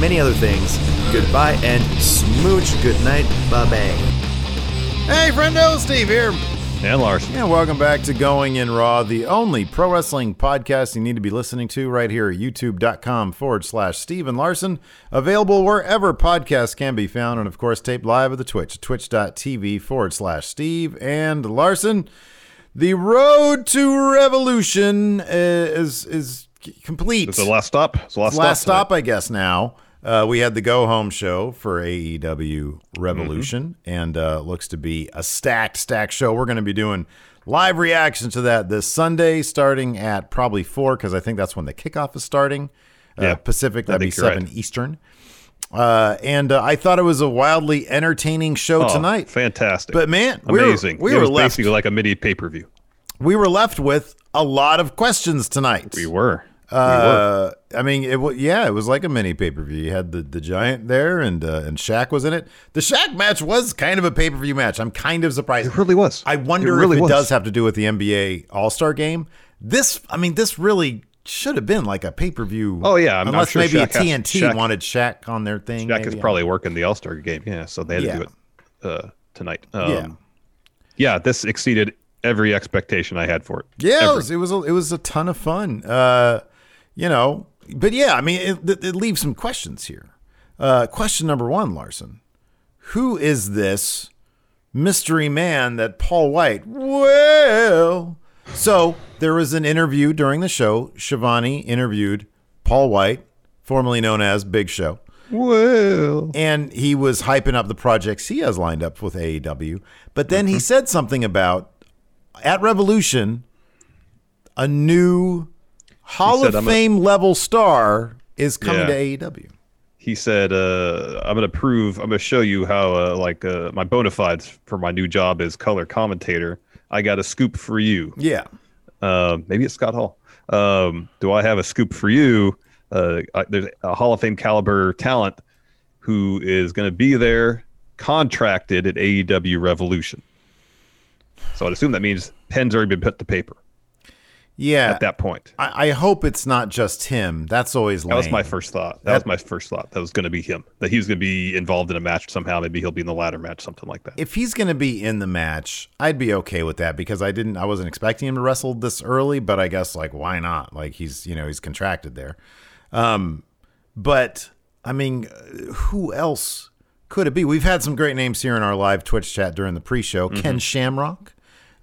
many other things. Goodbye and smooch. Good night. Bye bye. Hey, friendo, Steve here. And Larson. Yeah, welcome back to Going in Raw, the only pro wrestling podcast you need to be listening to right here at youtube.com forward slash Steve and Larson. Available wherever podcasts can be found, and of course, taped live at the Twitch, twitch.tv forward slash Steve and Larson. The road to revolution uh, is is complete. It's the last stop. It's the last, last stop. stop, I guess. Now uh, we had the go home show for AEW Revolution, and uh, looks to be a stacked, stacked show. We're going to be doing live reactions to that this Sunday, starting at probably four because I think that's when the kickoff is starting. Uh, Yeah, Pacific, that'd be seven right. Eastern. Uh, and uh, I thought it was a wildly entertaining show Oh, tonight. Fantastic. But man, we were- amazing. we it were was left- basically like a mini pay per view. We were left with a lot of questions tonight. We were. We. Uh, I mean, it was yeah, it was like a mini pay per view. You had the, the giant there, and uh, and Shaq was in it. The Shaq match was kind of a pay per view match. I'm kind of surprised. It really was. I wonder It really if it was. does have to do with the NBA All Star Game. This, I mean, this really should have been like a pay per view. Oh, yeah, I'm- I'm unless sure maybe Shaq has- TNT Shaq- wanted Shaq on their thing. Jack maybe. is probably working the All Star game. Yeah, so they had Yeah. to do it uh, tonight. Um, Yeah. yeah. This exceeded every expectation I had for it. Yeah, it was, it was a, it was a ton of fun. Uh, you know, but yeah, I mean, it, it, leaves some questions here. Uh, question number one, Larson, who is this mystery man that Paul Wight? Well, so there was an interview during the show. Schiavone interviewed Paul Wight, formerly known as Big Show. Well, and he was hyping up the projects he has lined up with AEW. But then he said something about at Revolution, a new Hall said, of "I'm gonna- Fame level star is coming Yeah. to AEW. he said, uh, "I'm going to prove. I'm going to show you how, uh, like, uh, my bona fides for my new job as color commentator. I got a scoop for you. Yeah. Um, maybe it's Scott Hall. Um, do I have a scoop for you? Uh, I, there's a Hall of Fame caliber talent who is going to be there, contracted at AEW Revolution. So I'd assume that means pen's already been put to paper Yeah. at that point. I, I hope it's not just him. That's always That was my first thought. That, was my first thought. That was going to be him. That he was going to be involved in a match somehow. Maybe he'll be in the ladder match, something like that. if he's going to be in the match, I'd be okay with that because I didn't, I wasn't expecting him to wrestle this early, but I guess like why not? Like he's, you know, he's contracted there. Um, but I mean, who else could it be? We've had some great names here in our live Twitch chat during the pre-show. Ken Shamrock,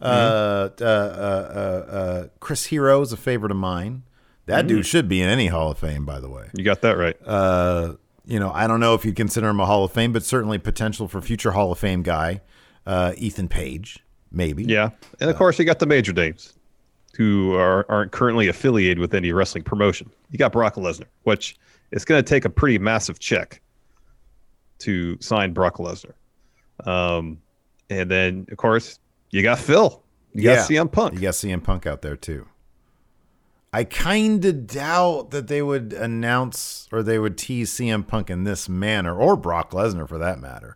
uh, uh, uh, uh, uh, Chris Hero is a favorite of mine. That dude should be in any Hall of Fame, by the way You got that right. uh, you know, I don't know if you consider him a Hall of Fame, but certainly potential for future Hall of Fame guy, uh, Ethan Page, maybe. Yeah, and of course you got the major names who are aren't currently affiliated with any wrestling promotion. You got Brock Lesnar, which it's going to take a pretty massive check to sign Brock Lesnar. Um, and then of course you got Phil, you got CM Punk. You got CM Punk out there too. I kind of doubt that they would announce or they would tease CM Punk in this manner, or Brock Lesnar for that matter.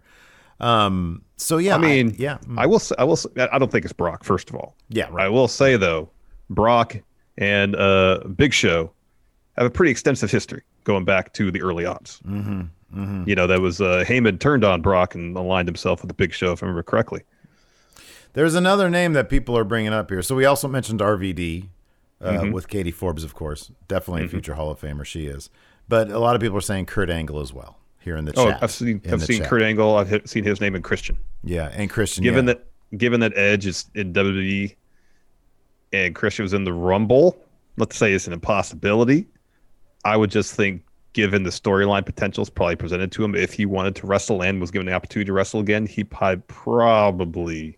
Um, so yeah, I mean, yeah, mm, I will. Say, I will. Say, I don't think it's Brock. First of all, yeah, right. I will say though, Brock and uh, Big Show have a pretty extensive history going back to the early odds. Mm-hmm, You know, that was uh, Heyman turned on Brock and aligned himself with the Big Show, if I remember correctly. There's another name that people are bringing up here. So we also mentioned RVD uh, with Katie Forbes, of course. Definitely a future Hall of Famer. She is. But a lot of people are saying Kurt Angle as well. here in the Oh, chat. I've seen I've seen chat. Kurt Angle. I've hit, seen his name in Christian. Yeah, and Christian. Given yeah. that given that Edge is in WWE and Christian was in the Rumble, let's say it's an impossibility. I would just think, given the storyline potentials probably presented to him, if he wanted to wrestle and was given the opportunity to wrestle again, he probably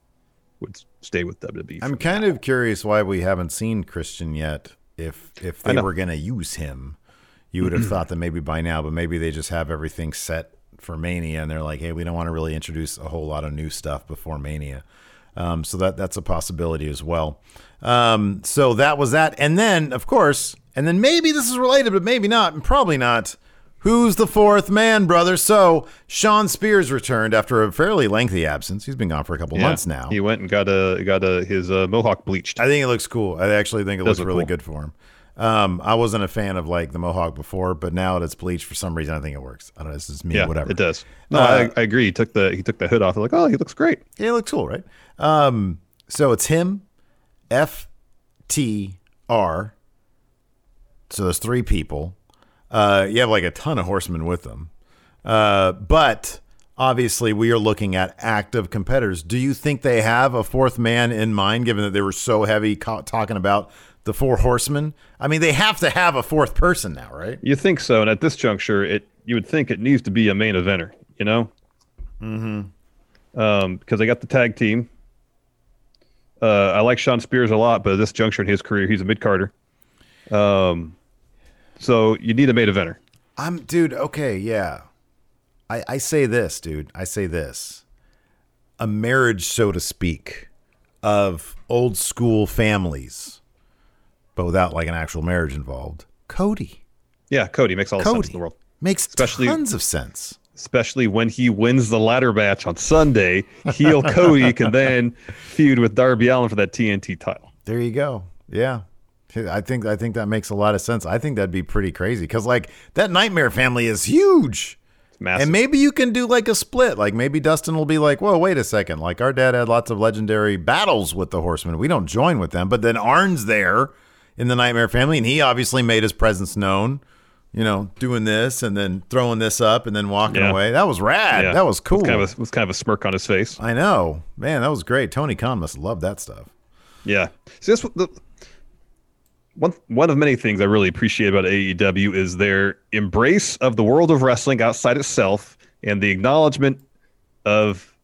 would stay with WWE. I'm kind now. of curious why we haven't seen Christian yet. If if they were going to use him, you would have thought that maybe by now, but maybe they just have everything set for Mania, and they're like, hey, we don't want to really introduce a whole lot of new stuff before Mania. Um, so that that's a possibility as well. Um, so that was that, and then of course, and then maybe this is related, but maybe not, and probably not. Who's the fourth man, brother? So Shawn Spears returned after a fairly lengthy absence. He's been gone for a couple Yeah. months now. He went and got a got a his uh, mohawk bleached. I think it looks cool. I actually think it Does looks look really cool. good for him. Um, I wasn't a fan of like the mohawk before, but now that it's bleached for some reason, I think it works. I don't know. This is me. yeah, whatever. it does. No, Uh, I, I agree. He took the he took the hood off. Like, oh, he looks great. Yeah, it looks cool, right? Um, so it's him, F T R. So there's three people. Uh, you have like a ton of horsemen with them. Uh, but obviously, we are looking at active competitors. Do you think they have a fourth man in mind, given that they were so heavy co- talking about the four horsemen? I mean, they have to have a fourth person now, right? You think so? And at this juncture, it you would think it needs to be a main eventer. You know. Mm-hmm. Um, because they got the tag team. Uh, I like Shawn Spears a lot, but at this juncture in his career, he's a mid carder. Um, so you need a main eventer. I'm, dude. Okay, yeah. I I say this, dude. I say this. A marriage, so to speak, of old school families, but without like an actual marriage involved. Cody. Yeah, Cody makes all the sense Cody in the world. makes Especially- tons of sense. especially when he wins the ladder match on Sunday. Heel Cody can then feud with Darby Allin for that TNT title. There you go. Yeah. I think I think that makes a lot of sense. I think that'd be pretty crazy because like that Nightmare family is huge. Massive. And maybe you can do like a split. Like maybe Dustin will be like, "Whoa, wait a second! Like our dad had lots of legendary battles with the Horsemen. We don't join with them." But then Arn's there in the Nightmare family, and he obviously made his presence known. You know, doing this and then throwing this up and then walking Yeah. away. That was rad. Yeah. That was cool. With kind, of a, with kind of a smirk on his face. I know, man. That was great. Tony Khan must love that stuff. Yeah. See, this what the one one of many things I really appreciate about AEW is their embrace of the world of wrestling outside itself and the acknowledgement of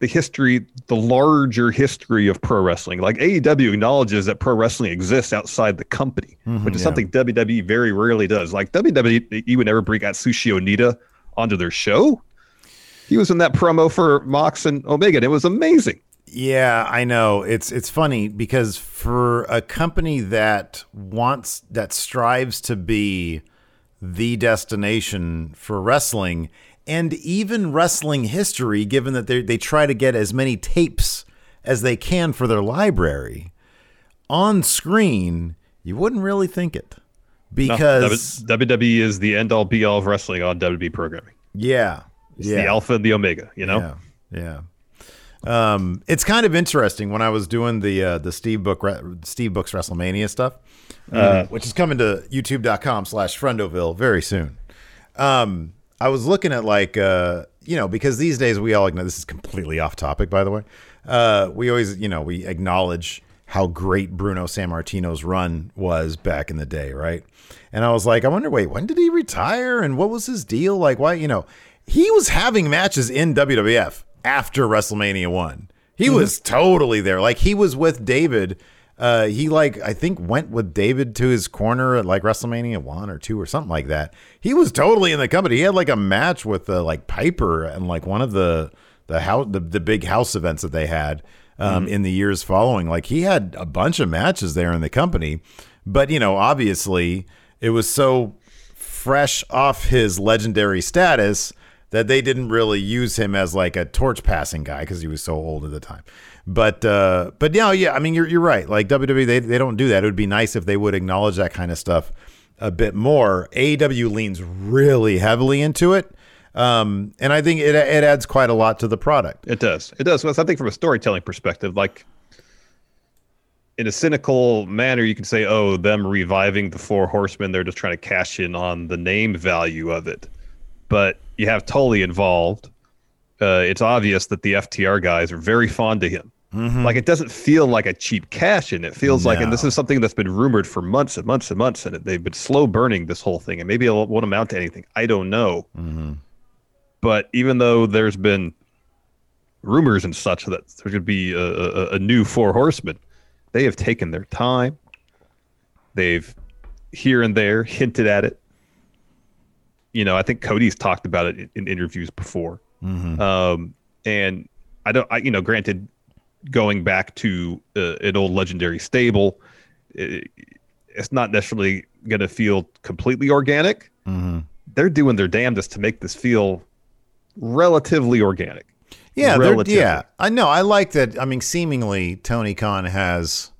the history, the larger history of pro wrestling. Like AEW acknowledges that pro wrestling exists outside the company, mm-hmm, which is yeah. something WWE very rarely does. Like WWE would never bring Atsushi Onita onto their show. He was in that promo for Mox and Omega, and it was amazing. Yeah, I know. It's it's funny because for a company that wants that strives to be the destination for wrestling and even wrestling history, given that they they try to get as many tapes as they can for their library on screen, you wouldn't really think it because W- WWE is the end all be all of wrestling on WWE programming. yeah, It's yeah. the alpha and the omega, you know? Yeah, yeah. Um, it's kind of interesting when I was doing the uh, the Steve Book Steve Books WrestleMania stuff, uh, which is coming to YouTube.com slash Friendoville very soon. Um, I was looking at like uh, you know because these days we all know this is completely off topic by the way. Uh, we always you know we acknowledge how great Bruno Sammartino's run was back in the day, right? And I was like, I wonder, wait, when did he retire and what was his deal? Like, why, you know, he was having matches in WWF after WrestleMania 1. He was totally there. Like, he was with David. Uh, he, like, I think went with David to his corner at like WrestleMania 1 or 2 or something like that. He was totally in the company. He had like a match with uh, like Piper and like one of the, the house, the, the big house events that they had um, in the years following. Like he had a bunch of matches there in the company, but you know, obviously it was so fresh off his legendary status that they didn't really use him as like a torch passing guy because he was so old at the time. But uh, but yeah, yeah, I mean you're you're right. Like WWE, they they don't do that. It would be nice if they would acknowledge that kind of stuff a bit more. AEW leans really heavily into it. Um, and I think it, it adds quite a lot to the product. It does. It does. Well, I think from a storytelling perspective, like in a cynical manner, you can say, oh, them reviving the Four Horsemen, they're just trying to cash in on the name value of it. But you have Tully involved. Uh, it's obvious that the FTR guys are very fond of him. Like it doesn't feel like a cheap cash in. It feels like, and this is something that's been rumored for months and months and months, and they've been slow burning this whole thing, and maybe it won't amount to anything. I don't know. But even though there's been rumors and such that there's going to be a, a, a new Four Horsemen, they have taken their time. They've here and there hinted at it. You know, I think Cody's talked about it in, in interviews before. Um, and I don't, I, you know, granted, going back to uh, an old legendary stable, it, it's not necessarily going to feel completely organic. They're doing their damnedest to make this feel relatively organic. Yeah, Relatively. yeah. I know. I like that. I mean, seemingly Tony Khan has,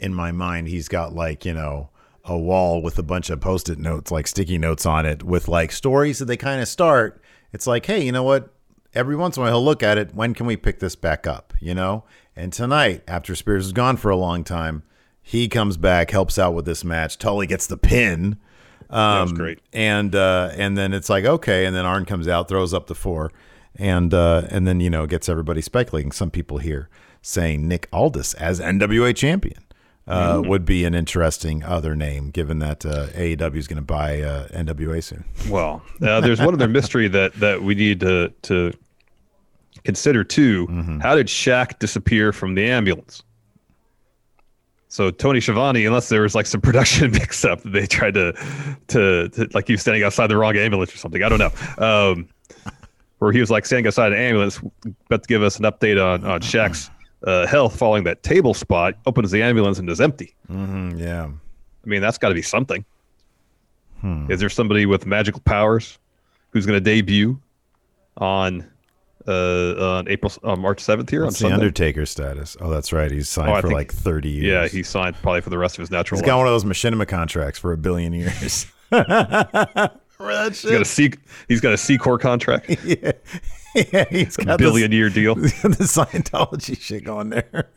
in my mind, he's got like you know a wall with a bunch of post-it notes, like sticky notes on it, with like stories that they kind of start. It's like, hey, you know what? Every once in a while, he'll look at it. When can we pick this back up? You know. And tonight, after Spears is gone for a long time, he comes back, helps out with this match. Tully gets the pin. That was Um, great. And uh, and then it's like okay, and then Arn comes out, throws up the four, and uh, and then you know gets everybody speculating. Some people here saying Nick Aldis as NWA champion uh, Mm. would be an interesting other name, given that uh, AEW is going to buy uh, NWA soon. Well, uh, there's one other mystery that that we need to to consider too. Mm-hmm. How did Shaq disappear from the ambulance? So Tony Schiavone, unless there was like some production mix up, they tried to, to to like he was standing outside the wrong ambulance or something. I don't know. Um, where he was like standing outside an ambulance, about to give us an update on on Shaq's uh, health following that table spot. Opens the ambulance and is empty. Mm, yeah. I mean, that's got to be something. Hmm. Is there somebody with magical powers who's going to debut on uh, on April on March seventh here What's on the Sunday? Undertaker status? Oh, that's right. He's signed Oh, for think- like thirty years. Yeah, he signed probably for the rest of his natural he's life. got one of those machinima contracts for a billion years. Remember that he's got a C he's got a C core contract, yeah, yeah, he's a got billion year deal. the Scientology shit going there.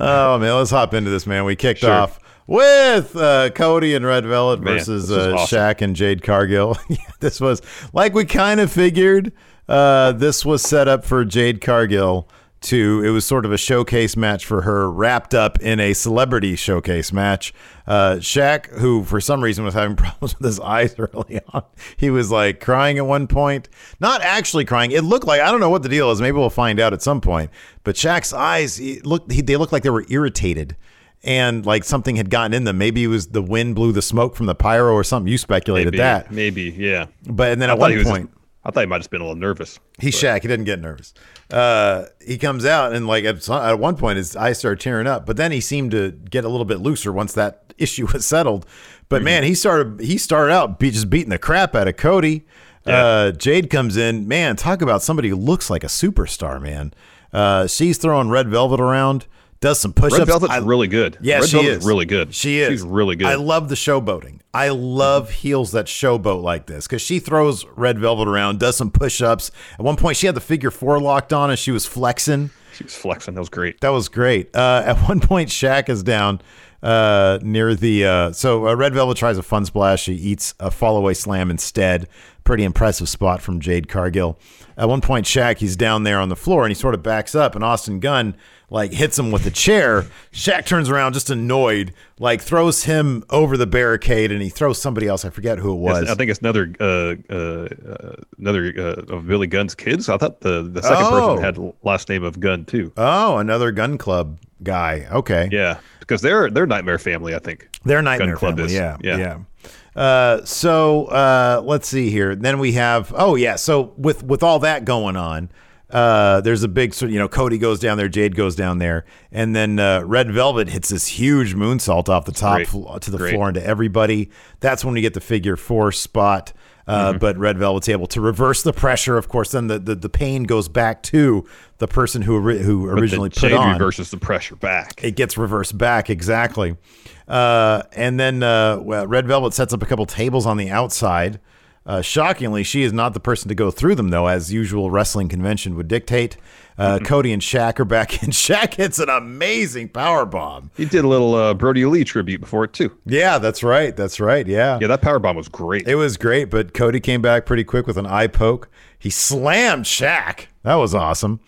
oh man, let's hop into this, man. We kicked Sure. off with uh, Cody and Red Velvet Man, versus this uh, awesome. Shaq and Jade Cargill. yeah, this was like we kind of figured. Uh, this was set up for Jade Cargill to. It was sort of a showcase match for her, wrapped up in a celebrity showcase match. Uh, Shaq, who for some reason was having problems with his eyes early on, he was like crying at one point. Not actually crying. It looked like I don't know what the deal is. Maybe we'll find out at some point. But Shaq's eyes he looked. He, they looked like they were irritated and like something had gotten in them. Maybe it was the wind blew the smoke from the pyro or something. You speculated Maybe, that. maybe, yeah. But and then I at one was point, I thought he might have just been a little nervous. he's Shaq. He didn't get nervous. Uh, he comes out and like at, some- at one point his eyes started tearing up. But then he seemed to get a little bit looser once that issue was settled. But Mm-hmm. man, he started he started out be, just beating the crap out of Cody. Uh, Jade comes in. Man, talk about somebody who looks like a superstar. Man, uh, she's throwing red velvet around. Does some push-ups. Red Velvet's I- really good. Yeah, Red she Velvet's is really good. She is. She's really good. I love the showboating. I love heels that showboat like this because she throws Red Velvet around, does some push-ups. At one point, she had the figure four locked on and she was flexing. She was flexing. That was great. That was great. Uh, at one point, Shaq is down uh, near the. Uh, so uh, Red Velvet tries a fun splash. She eats a fall away slam instead. Pretty impressive spot from Jade Cargill. At one point, Shaq he's down there on the floor and he sort of backs up, and Austin Gunn like hits him with a chair. Shaq turns around just annoyed, like throws him over the barricade, and he throws somebody else. I forget who it was. I think it's another uh, uh, uh, another uh, of Billy Gunn's kids. I thought the the second Oh. person had last name of Gunn too. oh, another gun club guy. Okay, Yeah, because they're they're Nightmare Family. I think They're Nightmare Gun Club Family. is. Yeah, yeah. Yeah. Uh, so uh, let's see here. Then we have. Oh yeah. So with with all that going on, uh, there's a big sort. You know, Cody goes down there, Jade goes down there, and then uh, Red Velvet hits this huge moonsault off the top Great. to the Great. floor into everybody. That's when we get the figure four spot. Uh, Mm-hmm. But Red Velvet's able to reverse the pressure. Of course, then the, the, the pain goes back to the person who who But the originally put on reverses the pressure back. it gets reversed back exactly uh, and then uh, well, red velvet sets up a couple tables on the outside Uh, shockingly, she is not the person to go through them, though, as usual wrestling convention would dictate. Uh, Cody and Shaq are back in. Shaq hits an amazing power bomb. He did a little uh, Brodie Lee tribute before it too. Yeah, that's right. That's right. Yeah. Yeah, that power bomb was great. It was great, but Cody came back pretty quick with an eye poke. He slammed Shaq. That was awesome.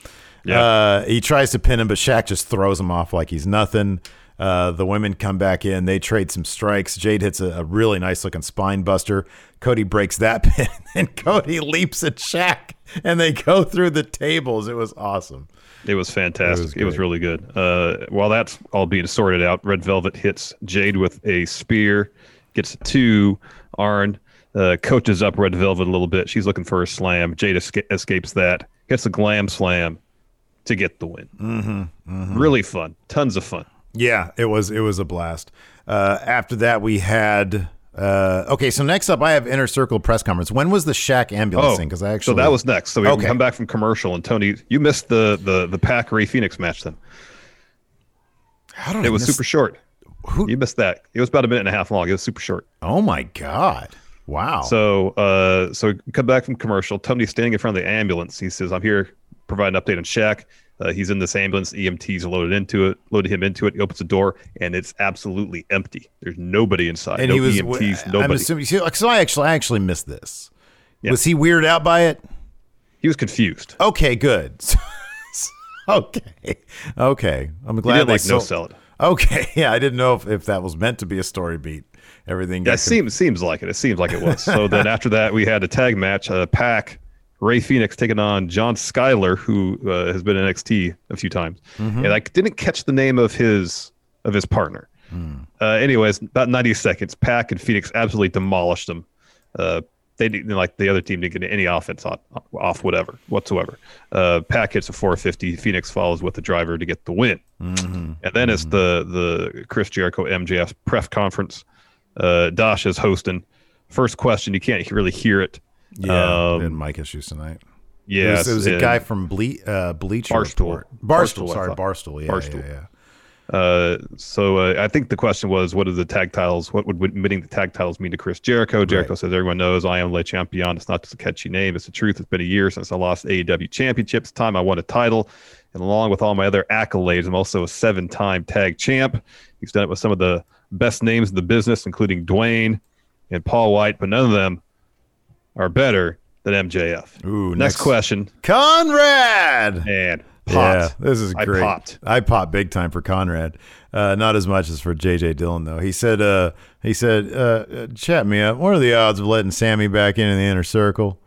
Yeah. Uh, he tries to pin him, but Shaq just throws him off like he's nothing. Uh, the women come back in. They trade some strikes. Jade hits a, a really nice looking spine buster. Cody breaks that pin, and Cody leaps at Shaq, and they go through the tables. It was awesome. It was fantastic. It It was was, really good. Uh, while that's all being sorted out, Red Velvet hits Jade with a spear, gets two. Arn uh, coaches up Red Velvet a little bit. She's looking for a slam. Jade esca- escapes that, gets a glam slam to get the win. Mm-hmm, Really fun. Tons of fun. Yeah, it was it was a blast. Uh, after that, we had uh, okay. So next up, I have inner circle press conference. When was the Shaq ambulance thing? Because I actually Oh, so that was next. So we Okay. come back from commercial, and Tony, you missed the the the Pac Rey Fenix match. Then How did it I was miss- super short. Who- You missed that. It was about a minute and a half long. It was super short. Oh my god! Wow. So, uh, so come back from commercial. Tony's standing in front of the ambulance. He says, "I'm here, provide an update on Shaq." Uh, he's in this ambulance. EMTs loaded into it, loaded him into it. He opens the door, and it's absolutely empty. There's nobody inside. and no he was. EMTs. I'm nobody. assuming. So I actually I actually missed this. Yeah. Was he weirded out by it? he was confused. Okay, good. okay, okay. I'm glad He didn't they like no sell it. Okay, yeah, I didn't know if, if that was meant to be a story beat. Everything. Yeah, it seems seems like it. It seems like it was. So then after that, we had a tag match. Uh, Pac, Rey Fenix taking on John Skyler, who uh, has been in NXT a few times, Mm-hmm. and I didn't catch the name of his of his partner. Hmm. Uh, anyways, about 90 seconds, Pac and Fenix absolutely demolished them. Uh, they didn't like the other team didn't get any offense on, off whatever whatsoever. Uh, Pac hits a 450. Fenix follows with the driver to get the win. Mm-hmm. And then it's the the Chris Jericho MJF press conference. Uh, Dash is hosting. First question, you can't really hear it. Yeah, Um, mic issues tonight. Yeah, it was, it was a guy from Ble- uh, Bleacher Barstool. Report. Barstool, Barstool, sorry. Barstool. Yeah, Barstool. yeah, yeah. Uh, so uh, I think the question was, what are the tag titles? What would admitting the tag titles mean to Chris Jericho? Jericho Right. says, everyone knows I am Le Champion. It's not just a catchy name. It's the truth. It's been a year since I lost AEW Championship. It's time I won a title. And along with all my other accolades, I'm also a seven-time tag champ. He's done it with some of the best names in the business, including Dwayne and Paul Wight, but none of them are better than MJF. Ooh, next, next- question. Conrad. And Yeah, this is great. I popped. I popped big time for Conrad. Uh, not as much as for JJ Dillon though. He said, uh, he said, uh, uh, chat me up. What are the odds of letting Sammy back into the inner circle?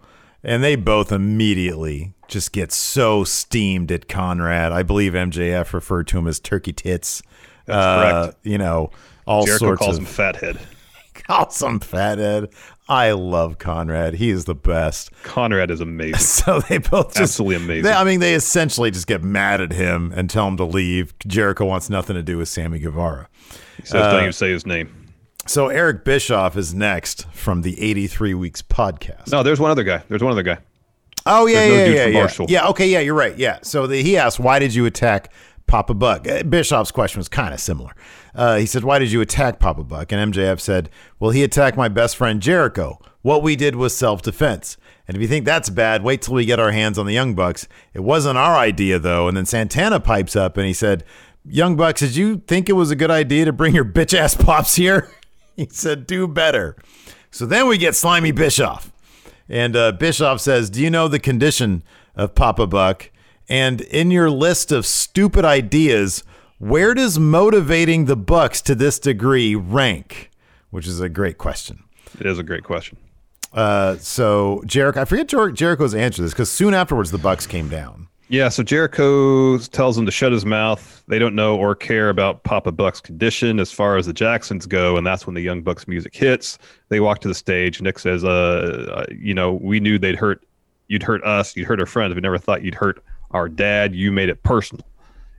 And they both immediately just get so steamed at Conrad. I believe MJF referred to him as turkey tits. That's uh, correct. You know, all Jericho sorts calls of him fathead. calls him fathead. I love Conrad. He is the best. Conrad is amazing. So they both just Absolutely amazing. they- I mean, they essentially just get mad at him and tell him to leave. Jericho wants nothing to do with Sammy Guevara. Says, don't uh, even say his name. So Eric Bischoff is next from the 83 Weeks podcast. No, there's one other guy. There's one other guy. Oh yeah, There's no yeah, dude yeah, yeah. Barstool. Yeah, okay, yeah, you're right. Yeah. So the, he asked, "Why did you attack Papa Buck?" Uh, Bischoff's question was kind of similar. Uh, he said, "Why did you attack Papa Buck?" And MJF said, "Well, he attacked my best friend Jericho. What we did was self-defense. And if you think that's bad, wait till we get our hands on the Young Bucks. It wasn't our idea though." And then Santana pipes up and he said, "Young Bucks, did you think it was a good idea to bring your bitch ass pops here?" he said, "Do better." So then we get Slimy Bischoff. And uh, Bischoff says, Do you know the condition of Papa Buck? And in your list of stupid ideas, where does motivating the Bucks to this degree rank? Which is a great question. It is a great question. Uh, so Jericho, I forget Jer- Jericho's answer to this because soon afterwards the Bucks came down. Yeah, so Jericho tells him to shut his mouth. They don't know or care about Papa Buck's condition as far as the Jacksons go, and that's when the Young Bucks music hits. They walk to the stage. Nick says, uh, uh, you know, we knew they'd hurt, you'd hurt us, you'd hurt our friends. We never thought you'd hurt our dad. You made it personal."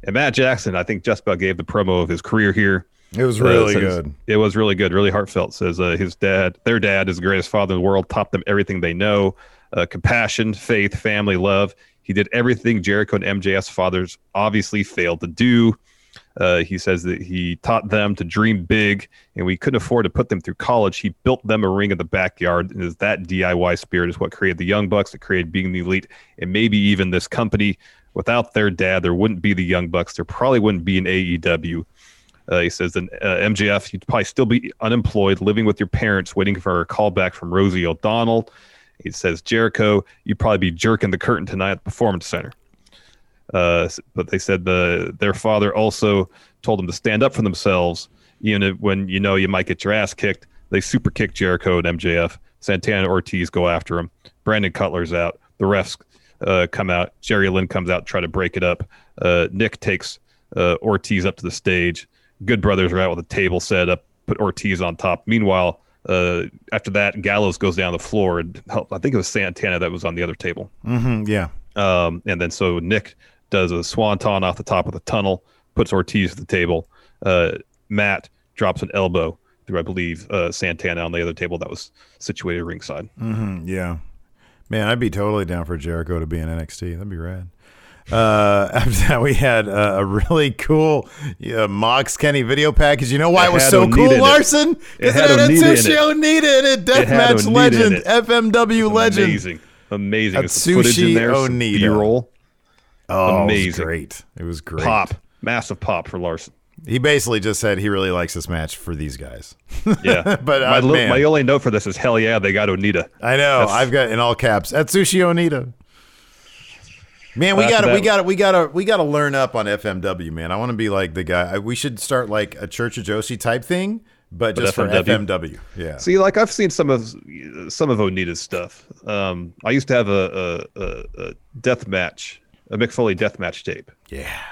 And Matt Jackson, I think, just about gave the promo of his career here. It was Uh, really says- good. It was really good, really heartfelt. Says uh, his dad, their dad, is the greatest father in the world. Taught them everything they know: uh, compassion, faith, family, love. He did everything Jericho and MJF's fathers obviously failed to do. Uh, he says that he taught them to dream big, and we couldn't afford to put them through college. He built them a ring in the backyard. And is that DIY spirit is what created the Young Bucks, that created being the elite, and maybe even this company. Without their dad, there wouldn't be the Young Bucks. There probably wouldn't be an AEW. Uh, he says that uh, MJF, you'd probably still be unemployed, living with your parents, waiting for a call back from Rosie O'Donnell. He says, Jericho, you'd probably be jerking the curtain tonight at the Performance Center. Uh, but they said the their father also told them to stand up for themselves, even if, when you know you might get your ass kicked. They super kick Jericho and MJF. Santana and Ortiz go after him. Brandon Cutler's out. The refs uh, come out. Jerry Lynn comes out, try to break it up. Uh, Nick takes uh, Ortiz up to the stage. Good Brothers are out with a table set up, put Ortiz on top. Meanwhile, uh, after that, Gallows goes down the floor and help, I think it was Santana that was on the other table. Mm, yeah. Um, and then so Nick does a swanton off the top of the tunnel, puts Ortiz to the table. Uh, Matt drops an elbow through, I believe, uh, Santana on the other table that was situated ringside. Mm, yeah. Man, I'd be totally down for Jericho to be in NXT. That'd be rad. Uh, after that, we had uh, a really cool uh, Mox Kenny video package. You know why it, It was so Onita cool. Larson? It Because had it had it. Atsushi Onita in it. Had Deathmatch legend. FMW legend. Amazing. Amazing. Atsushi footage in there, some Onita. B-roll. Oh, Amazing. It was great. It was great. Pop. Massive pop for Larson. He basically just said he really likes this match for these guys. Yeah. But, uh, my, li- my only note for this is hell yeah, they got Onita. I know. That's- I've got in all caps Atsushi Onita. Man, we got to we got to we got to we got to learn up on FMW, man. I want to be like the guy. We should start like a Church of Joshi type thing, but But just for FMW? FMW. Yeah. See, like I've seen some of some of Onita's stuff. Um, I used to have a, a, a, a death match, a Mick Foley death match tape yeah.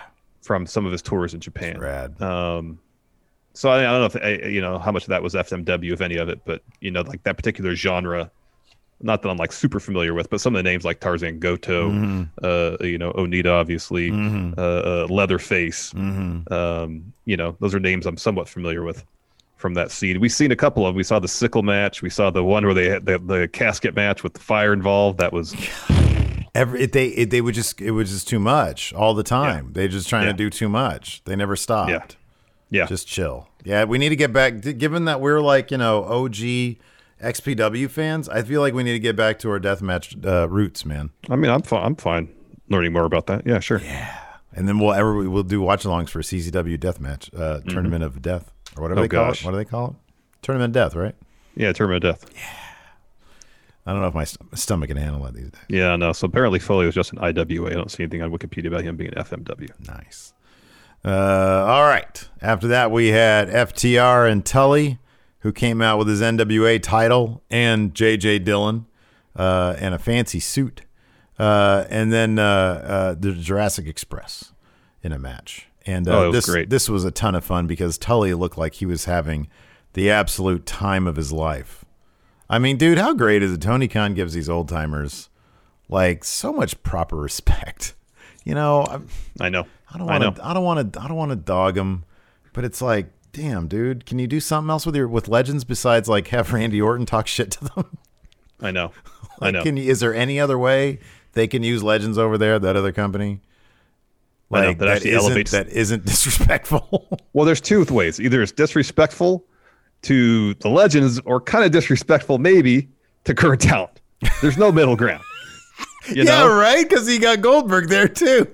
from some of his tours in Japan. Rad. Um, so I, I don't know if you know how much of that was FMW, if any of it, but you know, like that particular genre. Not that I'm like super familiar with, but some of the names like Tarzan Goto, Mm-hmm. uh, you know, Onita, obviously, uh, uh, Leatherface. Mm-hmm. Um, you know, those are names I'm somewhat familiar with from that scene. We've seen a couple of. them. We saw the sickle match. We saw the one where they had the, the casket match with the fire involved. That was Every it, they it, they would just it was just too much all the time. They just trying Yeah. to do too much. They never stopped. Yeah. yeah, Just chill. Yeah, we need to get back. Given that we're like you know OG XPW fans, I feel like we need to get back to our deathmatch uh, roots, man. I mean, I'm fine. I'm fine learning more about that. Yeah, sure. Yeah, and then we'll ever we'll do watch-alongs for CZW Deathmatch uh, Tournament of Death or whatever Oh, they call gosh. it. What do they call it? Tournament of Death, right? Yeah, Tournament of Death. I don't know if my st- stomach can handle it these days. Yeah, no. So apparently Foley was just an IWA. I don't see anything on Wikipedia about him being an FMW. Nice. Uh, all right. After that, we had FTR and Tully, who came out with his NWA title, and JJ Dillon, uh, and a fancy suit, uh, and then uh, uh, the Jurassic Express in a match. And uh, Oh, was this great. this was a ton of fun because Tully looked like he was having the absolute time of his life. I mean, dude, how great is it? Tony Khan gives these old timers like so much proper respect. You know, I'm, I know. I don't want to. I don't want to. I don't want to dog him, but it's like, damn, dude, can you do something else with your with legends besides like have Randy Orton talk shit to them? I know. I know. Can you, is there any other way they can use legends over there? That other company, I know, like that that isn't elevates- that isn't disrespectful. Well, there's two ways. Either it's disrespectful to the legends, or kind of disrespectful maybe to current talent. There's no middle ground. You yeah, know right. Because he got Goldberg there too.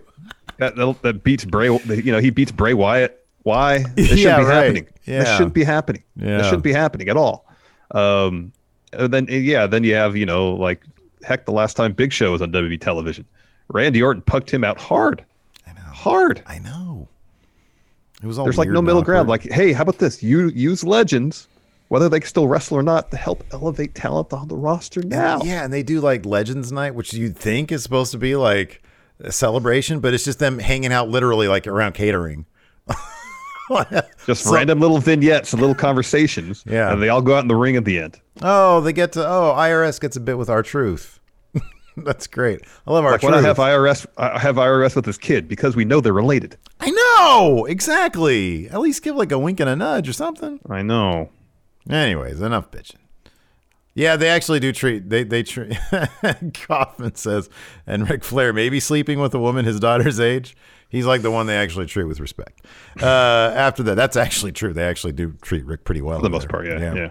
that, that that beats Bray. You know he beats Bray Wyatt. Why? This shouldn't Yeah, be right. happening. Yeah. This shouldn't be happening. Yeah. This shouldn't be happening at all. Um, and then yeah, then you have you know like heck, the last time Big Show was on WWE television, Randy Orton pucked him out hard. I know. Hard. I know. It was all. There's like no middle ground. Like, hey, how about this? You use legends, whether they can still wrestle or not, to help elevate talent on the roster now. Yeah, and they do like Legends Night, which you'd think is supposed to be like a celebration, but it's just them hanging out literally like around catering. Just So- random little vignettes and little conversations. Yeah. And they all go out in the ring at the end. Oh, they get to oh, IRS gets a bit with R-Truth. That's great. I love our Like truth. when I have IRS, I have IRS with this kid because we know they're related. I know exactly. At least give like a wink and a nudge or something. I know. Anyways, enough bitching. Yeah, they actually do treat they they treat. Kaufman says, and Ric Flair maybe sleeping with a woman his daughter's age. He's like the one they actually treat with respect. Uh, after that, that's actually true. They actually do treat Ric pretty well. For the most there. part, yeah, yeah.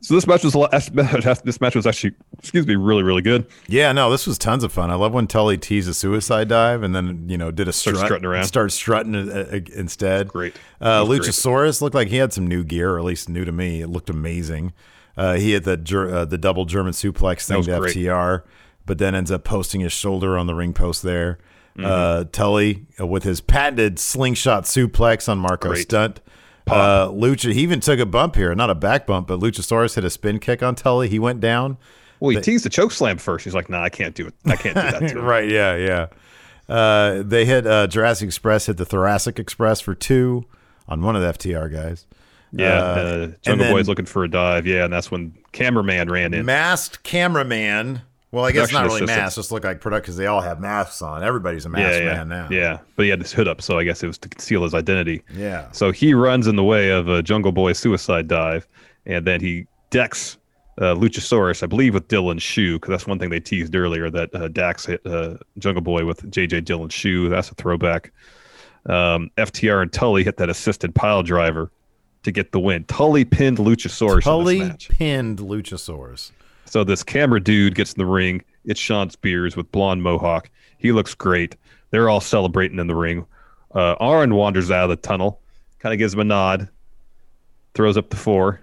So this match was this match was actually excuse me really really good. Yeah, no, this was tons of fun. I love when Tully teased a suicide dive and then you know did a Started strut, strutting around. start strutting uh, uh, instead. Great. Uh, was great. Luchasaurus looked like he had some new gear, or at least new to me. It looked amazing. Uh, he had the uh, the double German suplex thing to great. FTR, but then ends up posting his shoulder on the ring post there. Mm-hmm. Uh, Tully uh, with his patented slingshot suplex on Marko Great. Stunt. Uh, Lucha, he even took a bump here, not a back bump, but Luchasaurus hit a spin kick on Tully. He went down. Well, he teased the choke slam first. He's like, "Nah, I can't do it. I can't do that." To right, yeah, yeah. Uh, they hit uh, Jurassic Express, hit the Thoracic Express for two on one of the FTR guys. Yeah, Uh, uh, Jungle Boy's looking for a dive. Yeah, and that's when cameraman ran in. Masked cameraman. Well, I guess Production not really assistant. masked, just look like product because they all have masks on. Everybody's a yeah, yeah, man now. yeah. But he had his hood up, so I guess it was to conceal his identity. Yeah. So he runs in the way of a Jungle Boy suicide dive, and then he decks uh, Luchasaurus, I believe, with Dillon's shoe, because that's one thing they teased earlier that uh, Dax hit uh, Jungle Boy with JJ Dillon's shoe. That's a throwback. Um, FTR and Tully hit that assisted pile driver to get the win. Tully pinned Luchasaurus Tully this pinned Luchasaurus. So this camera dude gets in the ring. It's Shawn Spears with blonde mohawk. He looks great. They're all celebrating in the ring. Uh, Arn wanders out of the tunnel, kind of gives him a nod, throws up the four.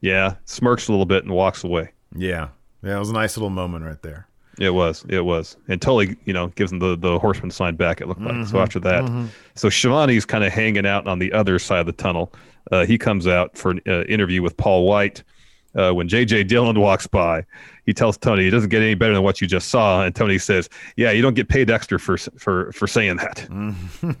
Yeah, smirks a little bit and walks away. Yeah. Yeah, it was a nice little moment right there. It was, it was, and Tully, you know, gives him the the horseman sign back. It looked like. So after that, so Schiavone's kind of hanging out on the other side of the tunnel. Uh, he comes out for an uh, interview with Paul Wight. Uh, when JJ Dillon walks by, he tells Tony it doesn't get any better than what you just saw, and Tony says, "Yeah, you don't get paid extra for for for saying that."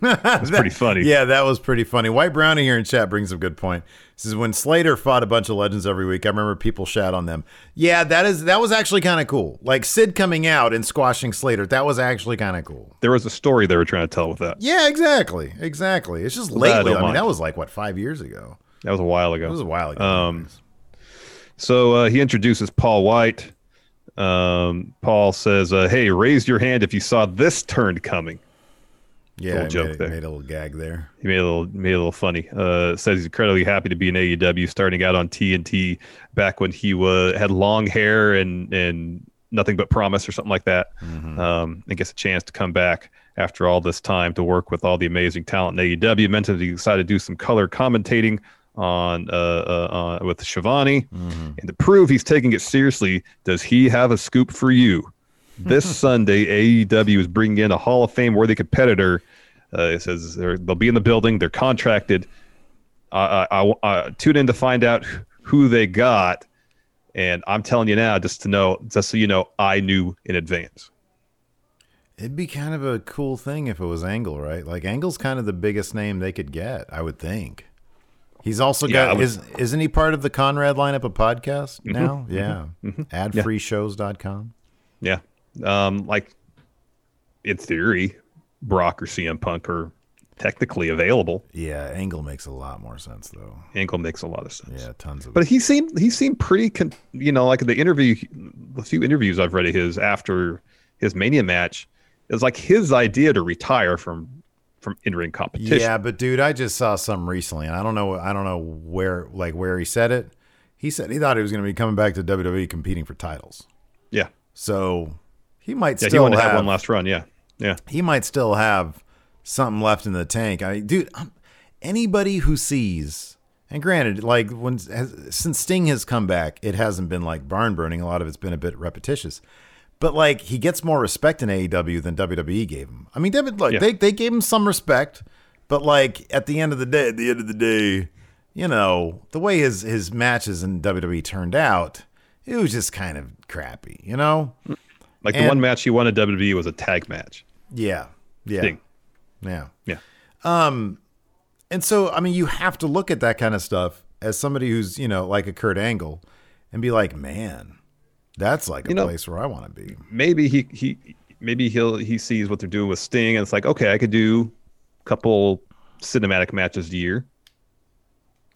That's pretty funny. Yeah, that was pretty funny. White Brownie here in chat brings a good point. This is when Slater fought a bunch of legends every week. I remember people shat on them. Yeah, that is that was actually kind of cool. Like Sid coming out and squashing Slater. That was actually kind of cool. There was a story they were trying to tell with that. Yeah, exactly, exactly. It's just Well, that I. I, mean, mind. that was like what five years ago. That was a while ago. It was a while ago. Um, So uh, he introduces Paul Wight. Um, Paul says, uh, "Hey, raise your hand if you saw this turn coming." Yeah, little he joke made, there. made a little gag there. He made a little made a little funny. Uh, says he's incredibly happy to be in AEW, starting out on TNT back when he was had long hair and and nothing but promise or something like that. Um, and gets a chance to come back after all this time to work with all the amazing talent in AEW. Mentioned he decided to do some color commentating on uh, uh, uh with Schiavone, and to prove he's taking it seriously, does he have a scoop for you? This Sunday, AEW is bringing in a Hall of Fame worthy competitor. Uh, it says they'll be in the building. They're contracted. I, I, I, I tune in to find out who they got, and I'm telling you now, just to know, just so you know, I knew in advance. It'd be kind of a cool thing if it was Angle, right? Like Angle's kind of the biggest name they could get, I would think. He's also Yeah, got would- is isn't he part of the Conrad lineup of podcasts Mhm, now? mhm, Yeah. mhm. Yeah. Adfreeshows.com. Yeah, um, like in theory, Brock or CM Punk are technically available. Yeah, Angle makes a lot more sense though. Angle makes a lot of sense. Yeah, tons of But he seemed he seemed pretty, con- you know, like the interview, the few interviews I've read of his after his Mania match, it was like his idea to retire from from in ring competition. Yeah, but dude, I just saw some recently, and I don't know, I don't know where, like where he said it. He said he thought he was going to be coming back to WWE competing for titles. Yeah. So he might Yeah, still to have, have one last run. Yeah, yeah. He might still have something left in the tank. I mean, dude, I'm, anybody who sees, and granted, like when has, since Sting has come back, it hasn't been like barn burning. A lot of it's been a bit repetitious. But like he gets more respect in AEW than WWE gave him. I mean, David, look, Yeah. they they gave him some respect, but like at the end of the day, at the end of the day, you know, the way his his matches in WWE turned out, it was just kind of crappy, you know? Like the one match he won at WWE was a tag match. Yeah. Yeah. Sting. Yeah. Yeah. Um, and so I mean, you have to look at that kind of stuff as somebody who's you know like a Kurt Angle, and be like, man, that's like a You know- place where I want to be. Maybe he he maybe he'll he sees what they're doing with Sting, and it's like, okay, I could do a couple cinematic matches a year.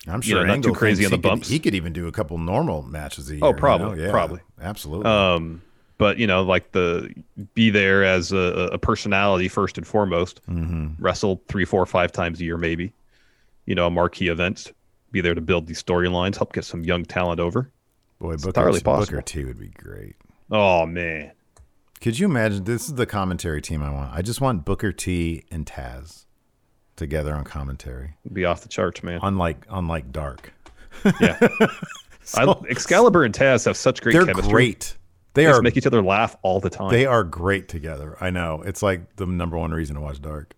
I'm You sure know, not too crazy on the he could- bumps. he could even do a couple normal matches a year. Oh, you know? probably, Yeah, probably, absolutely. Um, but you know, like the be there as a, a personality first and foremost. Mhm. Wrestle three, four, five times a year, maybe. You know, marquee events. Be there to build these storylines, help get some young talent over. Boy, It's Booker, entirely Booker. T would be great. Oh man, Could you imagine? This is the commentary team I want. I just want Booker T and Taz together on commentary. be off the charts, man. Unlike unlike Dark. Yeah. I, Excalibur and Taz have such great They're chemistry. great. They just are make each other laugh all the time. They are great together. I know. It's like the number one reason to watch Dark.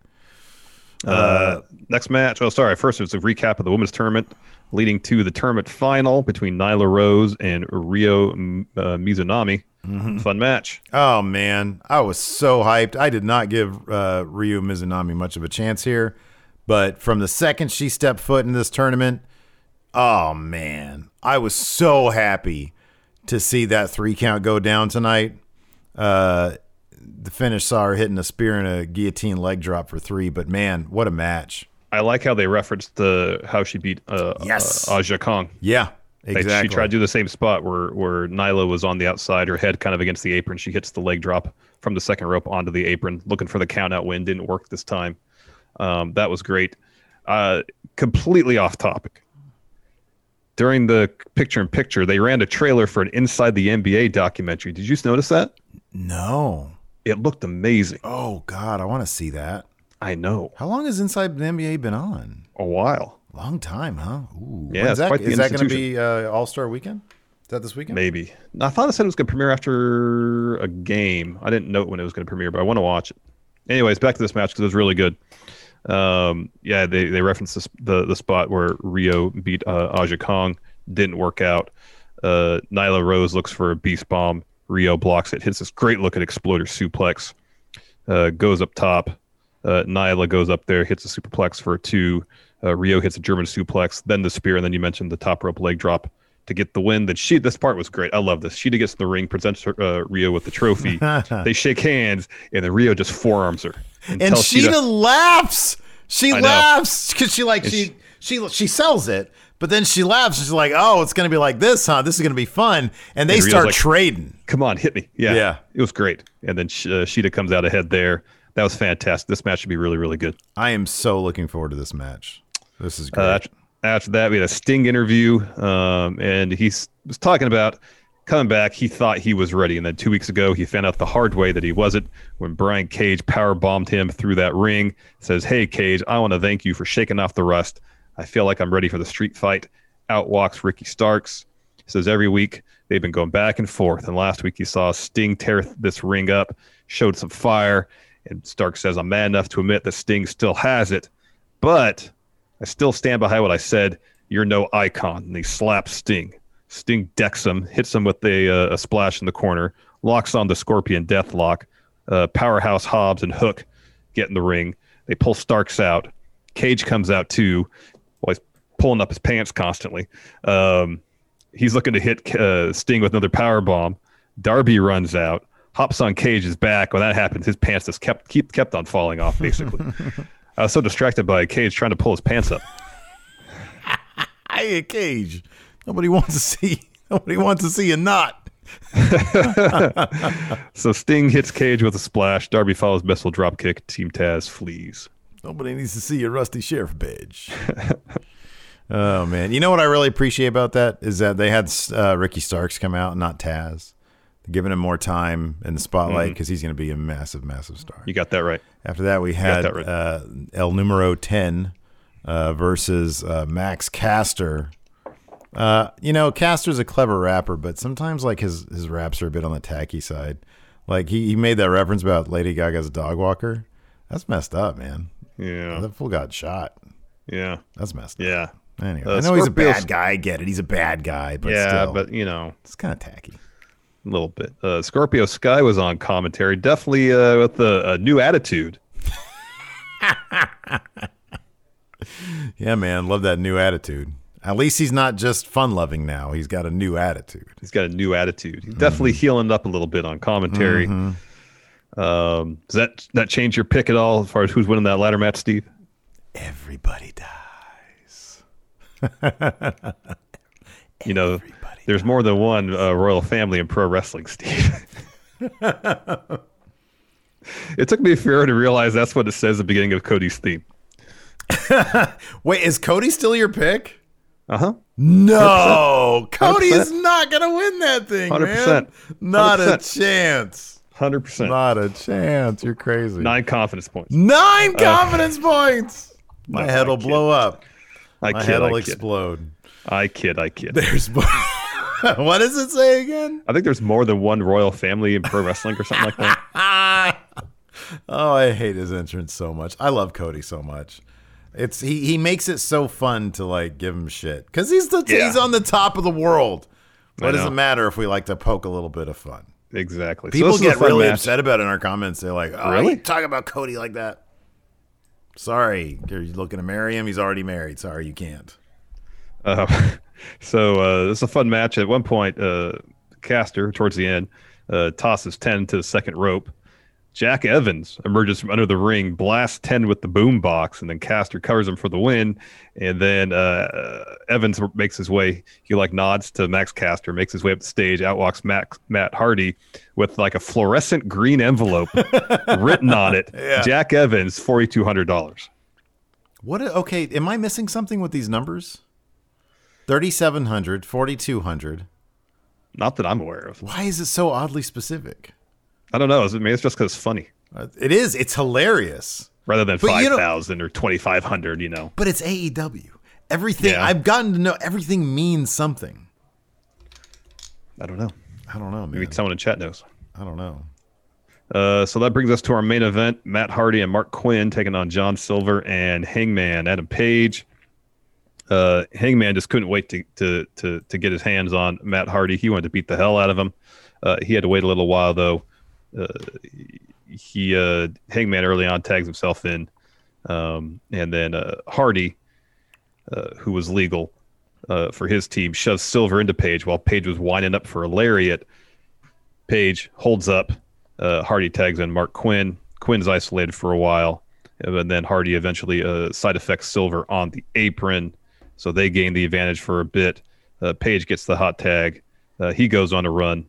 Uh, next match. Oh, sorry. First, it's a recap of the women's tournament, leading to the tournament final between Nyla Rose and Ryo uh, Mizunami. Mm-hmm. Fun match. Oh man, I was so hyped. I did not give uh, Ryo Mizunami much of a chance here, but from the second she stepped foot in this tournament, oh man, I was so happy to see that three count go down tonight. Uh, the finish saw her hitting a spear and a guillotine leg drop for three, but man, what a match! I like how they referenced the how she beat uh, Yes. uh, Aja Kong. Yeah, Like, exactly. she tried to do the same spot where where Nyla was on the outside, her head kind of against the apron. She hits the leg drop from the second rope onto the apron, looking for the count out win. Didn't work this time. Um, that was great. Uh, completely off topic. During the picture in picture, they ran a trailer for an Inside the NBA documentary. Did you notice that? No. It looked amazing. Oh God, I want to see that. I know. How long has Inside the NBA been on? A while. Long time, huh? Ooh. Yeah, When's it's that, quite the is that going to be uh, All Star Weekend? Is that this weekend? Maybe. I thought it said it was going to premiere after a game. I didn't note when it was going to premiere, but I want to watch it. Anyways, back to this match because it was really good. Um, yeah, they they referenced this, the the spot where Ryo beat uh, Aja Kong. Didn't work out. Uh, Nyla Rose looks for a beast bomb. Ryo blocks it. Hits this great looking exploder suplex. Uh, goes up top. Uh, Nyla goes up there, hits a superplex for a two. Uh, Ryo hits a German suplex, then the spear, and then you mentioned the top rope leg drop to get the win. Then she, this part was great. I love this. Shida gets in the ring, presents her, uh, Ryo with the trophy. they shake hands, and then Ryo just forearms her. And tells Shida laughs. She I laughs because she like And she, she she sells it, but then she laughs. She's like, "Oh, it's going to be like this, huh? This is going to be fun." And they And start like, trading. Come on, hit me. Yeah. Yeah. It was great. And then uh, Shida comes out ahead there. that was fantastic. This match should be really, really good. I am so looking forward to this match. This is great. Uh, after, after that, we had a Sting interview, um, and he was talking about coming back. He thought he was ready, and then two weeks ago, he found out the hard way that he wasn't. When Brian Cage power bombed him through that ring, says, "Hey Cage, I want to thank you for shaking off the rust. I feel like I'm ready for the street fight." Out walks Ricky Starks. He says every week they've been going back and forth, and last week he saw Sting tear this ring up, showed some fire, and Stark says, "I'm mad enough to admit that Sting still has it, but." I still stand behind what I said. You're no icon. And he slaps Sting. Sting decks him, hits him with a, uh, a splash in the corner, locks on the Scorpion Deathlock. Uh, Powerhouse Hobbs and Hook get in the ring. They pull Starks out. Cage comes out too. Well, he's pulling up his pants constantly. Um, he's looking to hit uh, Sting with another power bomb. Darby runs out, hops on Cage's back. When that happens, his pants just kept keep kept on falling off. Basically, I was so distracted by Cage trying to pull his pants up. Hey, Cage. Nobody wants to see. Nobody wants to see a knot. so Sting hits Cage with a splash. Darby follows missile drop kick. Team Taz flees. Nobody needs to see your rusty sheriff badge. oh man, you know what I really appreciate about that is that they had uh, Ricky Starks come out, not Taz, giving him more time in the spotlight because he's going to be a massive, massive star. You got that right. After that, we had that right. uh, El Numero Ten uh, versus uh, Max Caster. Uh, you know, Caster's a clever rapper, but sometimes like his his raps are a bit on the tacky side. Like he, he made that reference about Lady Gaga's dog walker. That's messed up, man. Yeah. That fool got shot. Yeah. That's messed up. Yeah. Anyway, Uh, I know he's a bad guy. I get it. He's a bad guy, but yeah, still, but you know, it's kind of tacky. A little bit. Uh, Scorpio Sky was on commentary, definitely uh, with a, a new attitude. Yeah, man, love that new attitude. At least he's not just fun loving now. He's got a new attitude. He's got a new attitude. He's definitely Mm-hmm. healing up a little bit on commentary. Mhm. Um, does that that change your pick at all as far as who's winning that ladder match, Steve? Everybody dies. you know, there's more than one uh, royal family in pro wrestling, Steve. it took me a forever to realize that's what it says at the beginning of Cody's theme. Wait, is Cody still your pick? Uh huh. No, Cody is 100%. not gonna win that thing, 100%. man. Not a 100%. chance. Hundred percent. Not a chance. You're crazy. Nine confidence points. Nine Uh, confidence points. My head will blow up. I My kid, head will explode. I kid. I kid. There's what does it say again? I think there's more than one royal family in pro wrestling or something like that. Oh, I hate his entrance so much. I love Cody so much. It's he he makes it so fun to like give him shit because he's the Yeah. he's on the top of the world. What does it matter if we like to poke a little bit of fun? Exactly. People a get really match. upset about it in our comments. They're like, "Oh, Really? talk about Cody like that." Sorry, you're looking to marry him. He's already married. Sorry, you can't. Uh, so uh, this is a fun match. At one point, uh, Caster towards the end uh, tosses ten to the second rope. Jack Evans emerges from under the ring, blasts ten with the boom box, and then Caster covers him for the win. And then uh, Evans makes his way. He like nods to Max Caster, makes his way up the stage. Out walks Matt Matt Hardy with like a fluorescent green envelope written on it. Yeah. Jack Evans, forty two hundred dollars. What? a- Okay, am I missing something with these numbers? 3700, 4200. Not that I'm aware of. Why is it so oddly specific? I don't know. I mean, it's just because it's funny. Uh, It is. It's hilarious. rather than But five thousand or twenty five hundred. You know, But it's AEW. Everything Yeah. I've gotten to know everything means something. I don't know. I don't know, man. Maybe someone in chat knows. I don't know. Uh, so that brings us to our main event: Matt Hardy and Marq Quen taking on John Silver and Hangman Adam Page. Uh, Hangman just couldn't wait to, to to to get his hands on Matt Hardy. He wanted to beat the hell out of him. Uh, he had to wait a little while though. Uh, he uh, Hangman early on tags himself in, um, and then uh, Hardy, uh, who was legal uh, for his team, shoves Silver into Page while Page was winding up for a lariat. Page holds up. Uh, Hardy tags in Marq Quen. Quen's isolated for a while, and then Hardy eventually side effects Silver on the apron, so they gain the advantage for a bit. Page gets the hot tag. He goes on a run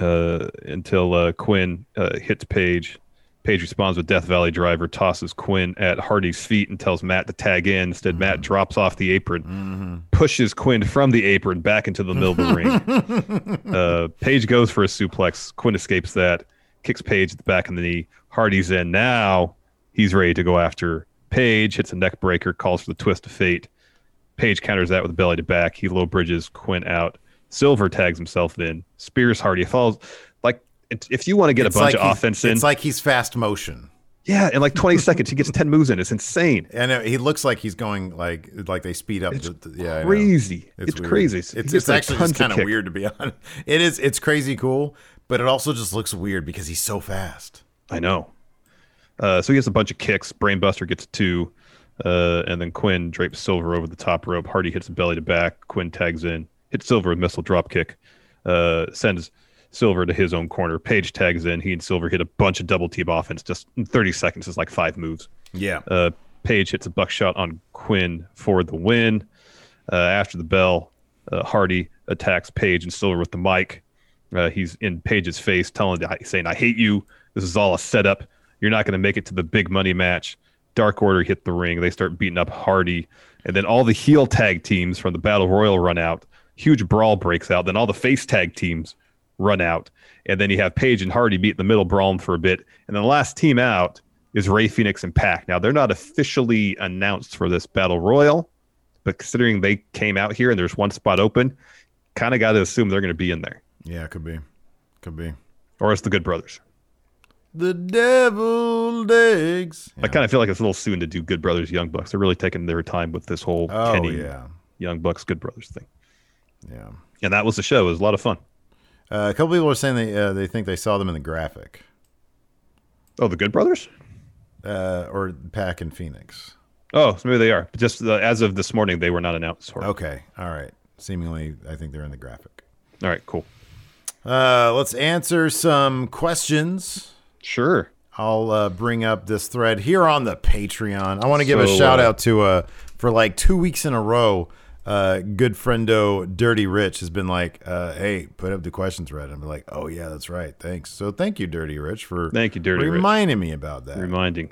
uh, until uh, Quen uh, hits Page. Page responds with Death Valley Driver, tosses Quen at Hardy's feet and tells Matt to tag in. Instead, Matt drops off the apron, pushes Quen from the apron back into the middle of the ring. Uh, Page goes for a suplex. Quen escapes that, kicks Page at the back of the knee. Hardy's in. Now he's ready to go after Page, hits a neck breaker, calls for the twist of fate. Page counters that with a belly to back. He low bridges Quen out. Silver tags himself in. Spears Hardy. Falls like if you want to get It's a bunch like of offense in, It's like he's fast motion. yeah, in like 20 seconds he gets 10 moves in. It's insane. And uh, he looks like he's going like like they speed up. It's the, yeah, crazy. It's weird. crazy. It's, it's actually kind of weird to be honest. It is. It's crazy cool, but it also just looks weird because he's so fast. I know. Uh, so he gets a bunch of kicks. Brainbuster gets two, uh, and then Quen drapes Silver over the top rope. Hardy hits a belly to back. Quen tags in, hits Silver with missile dropkick, uh, sends Silver to his own corner. Page tags in. He and Silver hit a bunch of double team offense just in 30 seconds. It's like five moves. Yeah. Uh, Page hits a buckshot on Quen for the win. Uh, after the bell, uh, Hardy attacks Page and Silver with the mic. Uh, he's in Page's face, telling, saying, "I hate you. This is all a setup. You're not going to make it to the big money match." Dark Order hit the ring. They start beating up Hardy, and then all the heel tag teams from the Battle Royal run out. Huge brawl breaks out. Then all the face tag teams run out, and then you have Page and Hardy meet in the middle, brawling for a bit, and then the last team out is Rey Fenix and Pac. Now they're not officially announced for this Battle Royal, but considering they came out here and there's one spot open, kind of got to assume they're going to be in there, Yeah, it could be. Could be. or it's the Good Brothers. The devil digs. I kind of feel like it's a little soon to do Good Brothers Young Bucks. They're really taking their time with this whole Oh, Kenny yeah. Young Bucks Good Brothers thing. Yeah. And that was the show. It was a lot of fun. Uh, a couple people are saying they uh, they think they saw them in the graphic. Oh, the Good Brothers? Uh, or Pac and Fenix. Oh, so maybe they are. But just uh, as of this morning, they were not announced. For. Okay. All right. Seemingly, I think they're in the graphic. All right, cool. Uh, let's answer some questions. Sure. I'll uh, bring up this thread here on the Patreon. I want to give a shout uh, out to uh, for like two weeks in a row. Uh, good friendo Dirty Rich has been like, uh, "Hey, put up the questions, thread." I'm like, "Oh yeah, that's right. Thanks." So thank you, Dirty Rich, for Thank you, Dirty Rich. reminding me about that. reminding.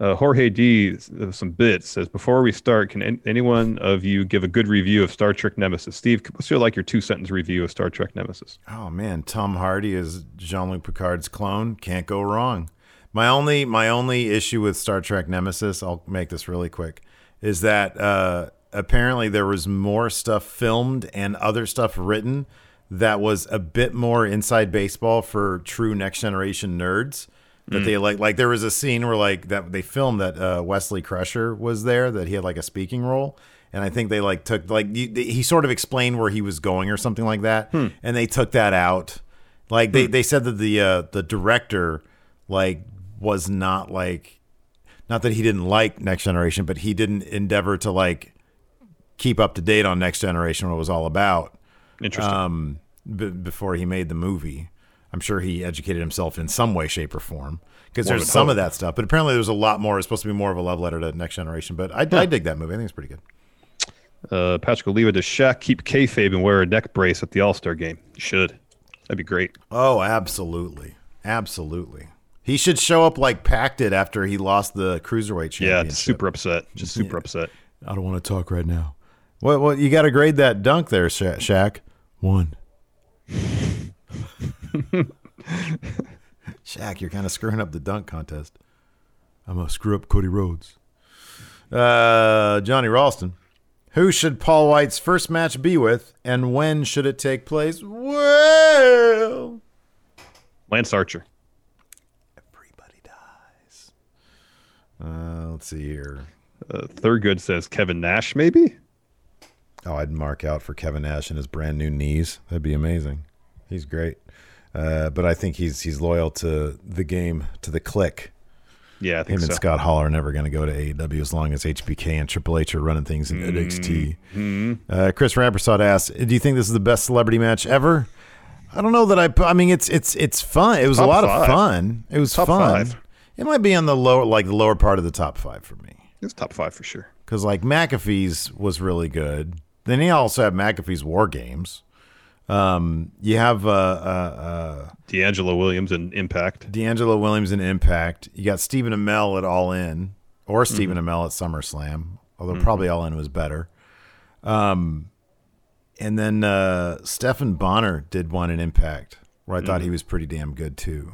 Uh, Jorge D, uh, some bits says before we start, can an- anyone of you give a good review of Star Trek Nemesis? Steve, what's your like your two sentence review of Star Trek Nemesis? Oh man, Tom Hardy is Jean-Luc Picard's clone. Can't go wrong. My only my only issue with Star Trek Nemesis, I'll make this really quick, is that uh, apparently there was more stuff filmed and other stuff written that was a bit more inside baseball for true next generation nerds. That Mm. they like like there was a scene where like that they filmed that uh, Wesley Crusher was there that he had like a speaking role. And I think they like took like he, he sort of explained where he was going or something like that, Hmm. and they took that out. Like they, they said that the uh, the director like was not like not that he didn't like Next Generation, but he didn't endeavor to like keep up to date on Next Generation what it was all about. Interesting. Um, b- before he made the movie, I'm sure he educated himself in some way, shape, or form because there's some hope. of that stuff. But apparently, there's a lot more. It's supposed to be more of a love letter to Next Generation. But I, I dig that movie. I think it's pretty good. Uh, Patrick Oliva, does Shaq keep kayfabe and wear a neck brace at the All Star game? He should. That'd be great. Oh, absolutely, absolutely. He should show up like Pac did after he lost the cruiserweight championship. Yeah, super upset. Just super upset. I don't want to talk right now. What? What? You got to grade that dunk there, Sha- Shaq. One. Shaq, you're kind of screwing up the dunk contest. I'm gonna screw up Cody Rhodes. Uh, Johnny Ralston. Who should Paul Wight's first match be with, and when should it take place? Well, Lance Archer. Everybody dies. Uh, let's see here. Uh, Thurgood says Kevin Nash, maybe? Oh, I'd mark out for Kevin Nash and his brand new knees. That'd be amazing. He's great. Uh, but I think he's he's loyal to the game, to the Kliq. Yeah, I think Him and. Scott Hall are never going to go to AEW as long as HBK and Triple H are running things in NXT. Mhm. Uh, Chris Rampersad asks, "Do you think this is the best celebrity match ever?" I don't know that I. I mean, it's it's it's fun. It was Top a lot five. of fun. It was Top fun. five. It might be on the lower, like the lower part of the top five for me. It's top five for sure. because like McAfee's was really good. Then he also had McAfee's War Games. Um, you have uh, uh, uh, D'Angelo Williams and Impact. D'Angelo Williams in Impact. You got Stephen Amell at All In, or Mm-hmm. Stephen Amell at SummerSlam, although probably All In was better. Um, and then uh, Stephan Bonnar did one in Impact, where I thought Mm-hmm. he was pretty damn good too.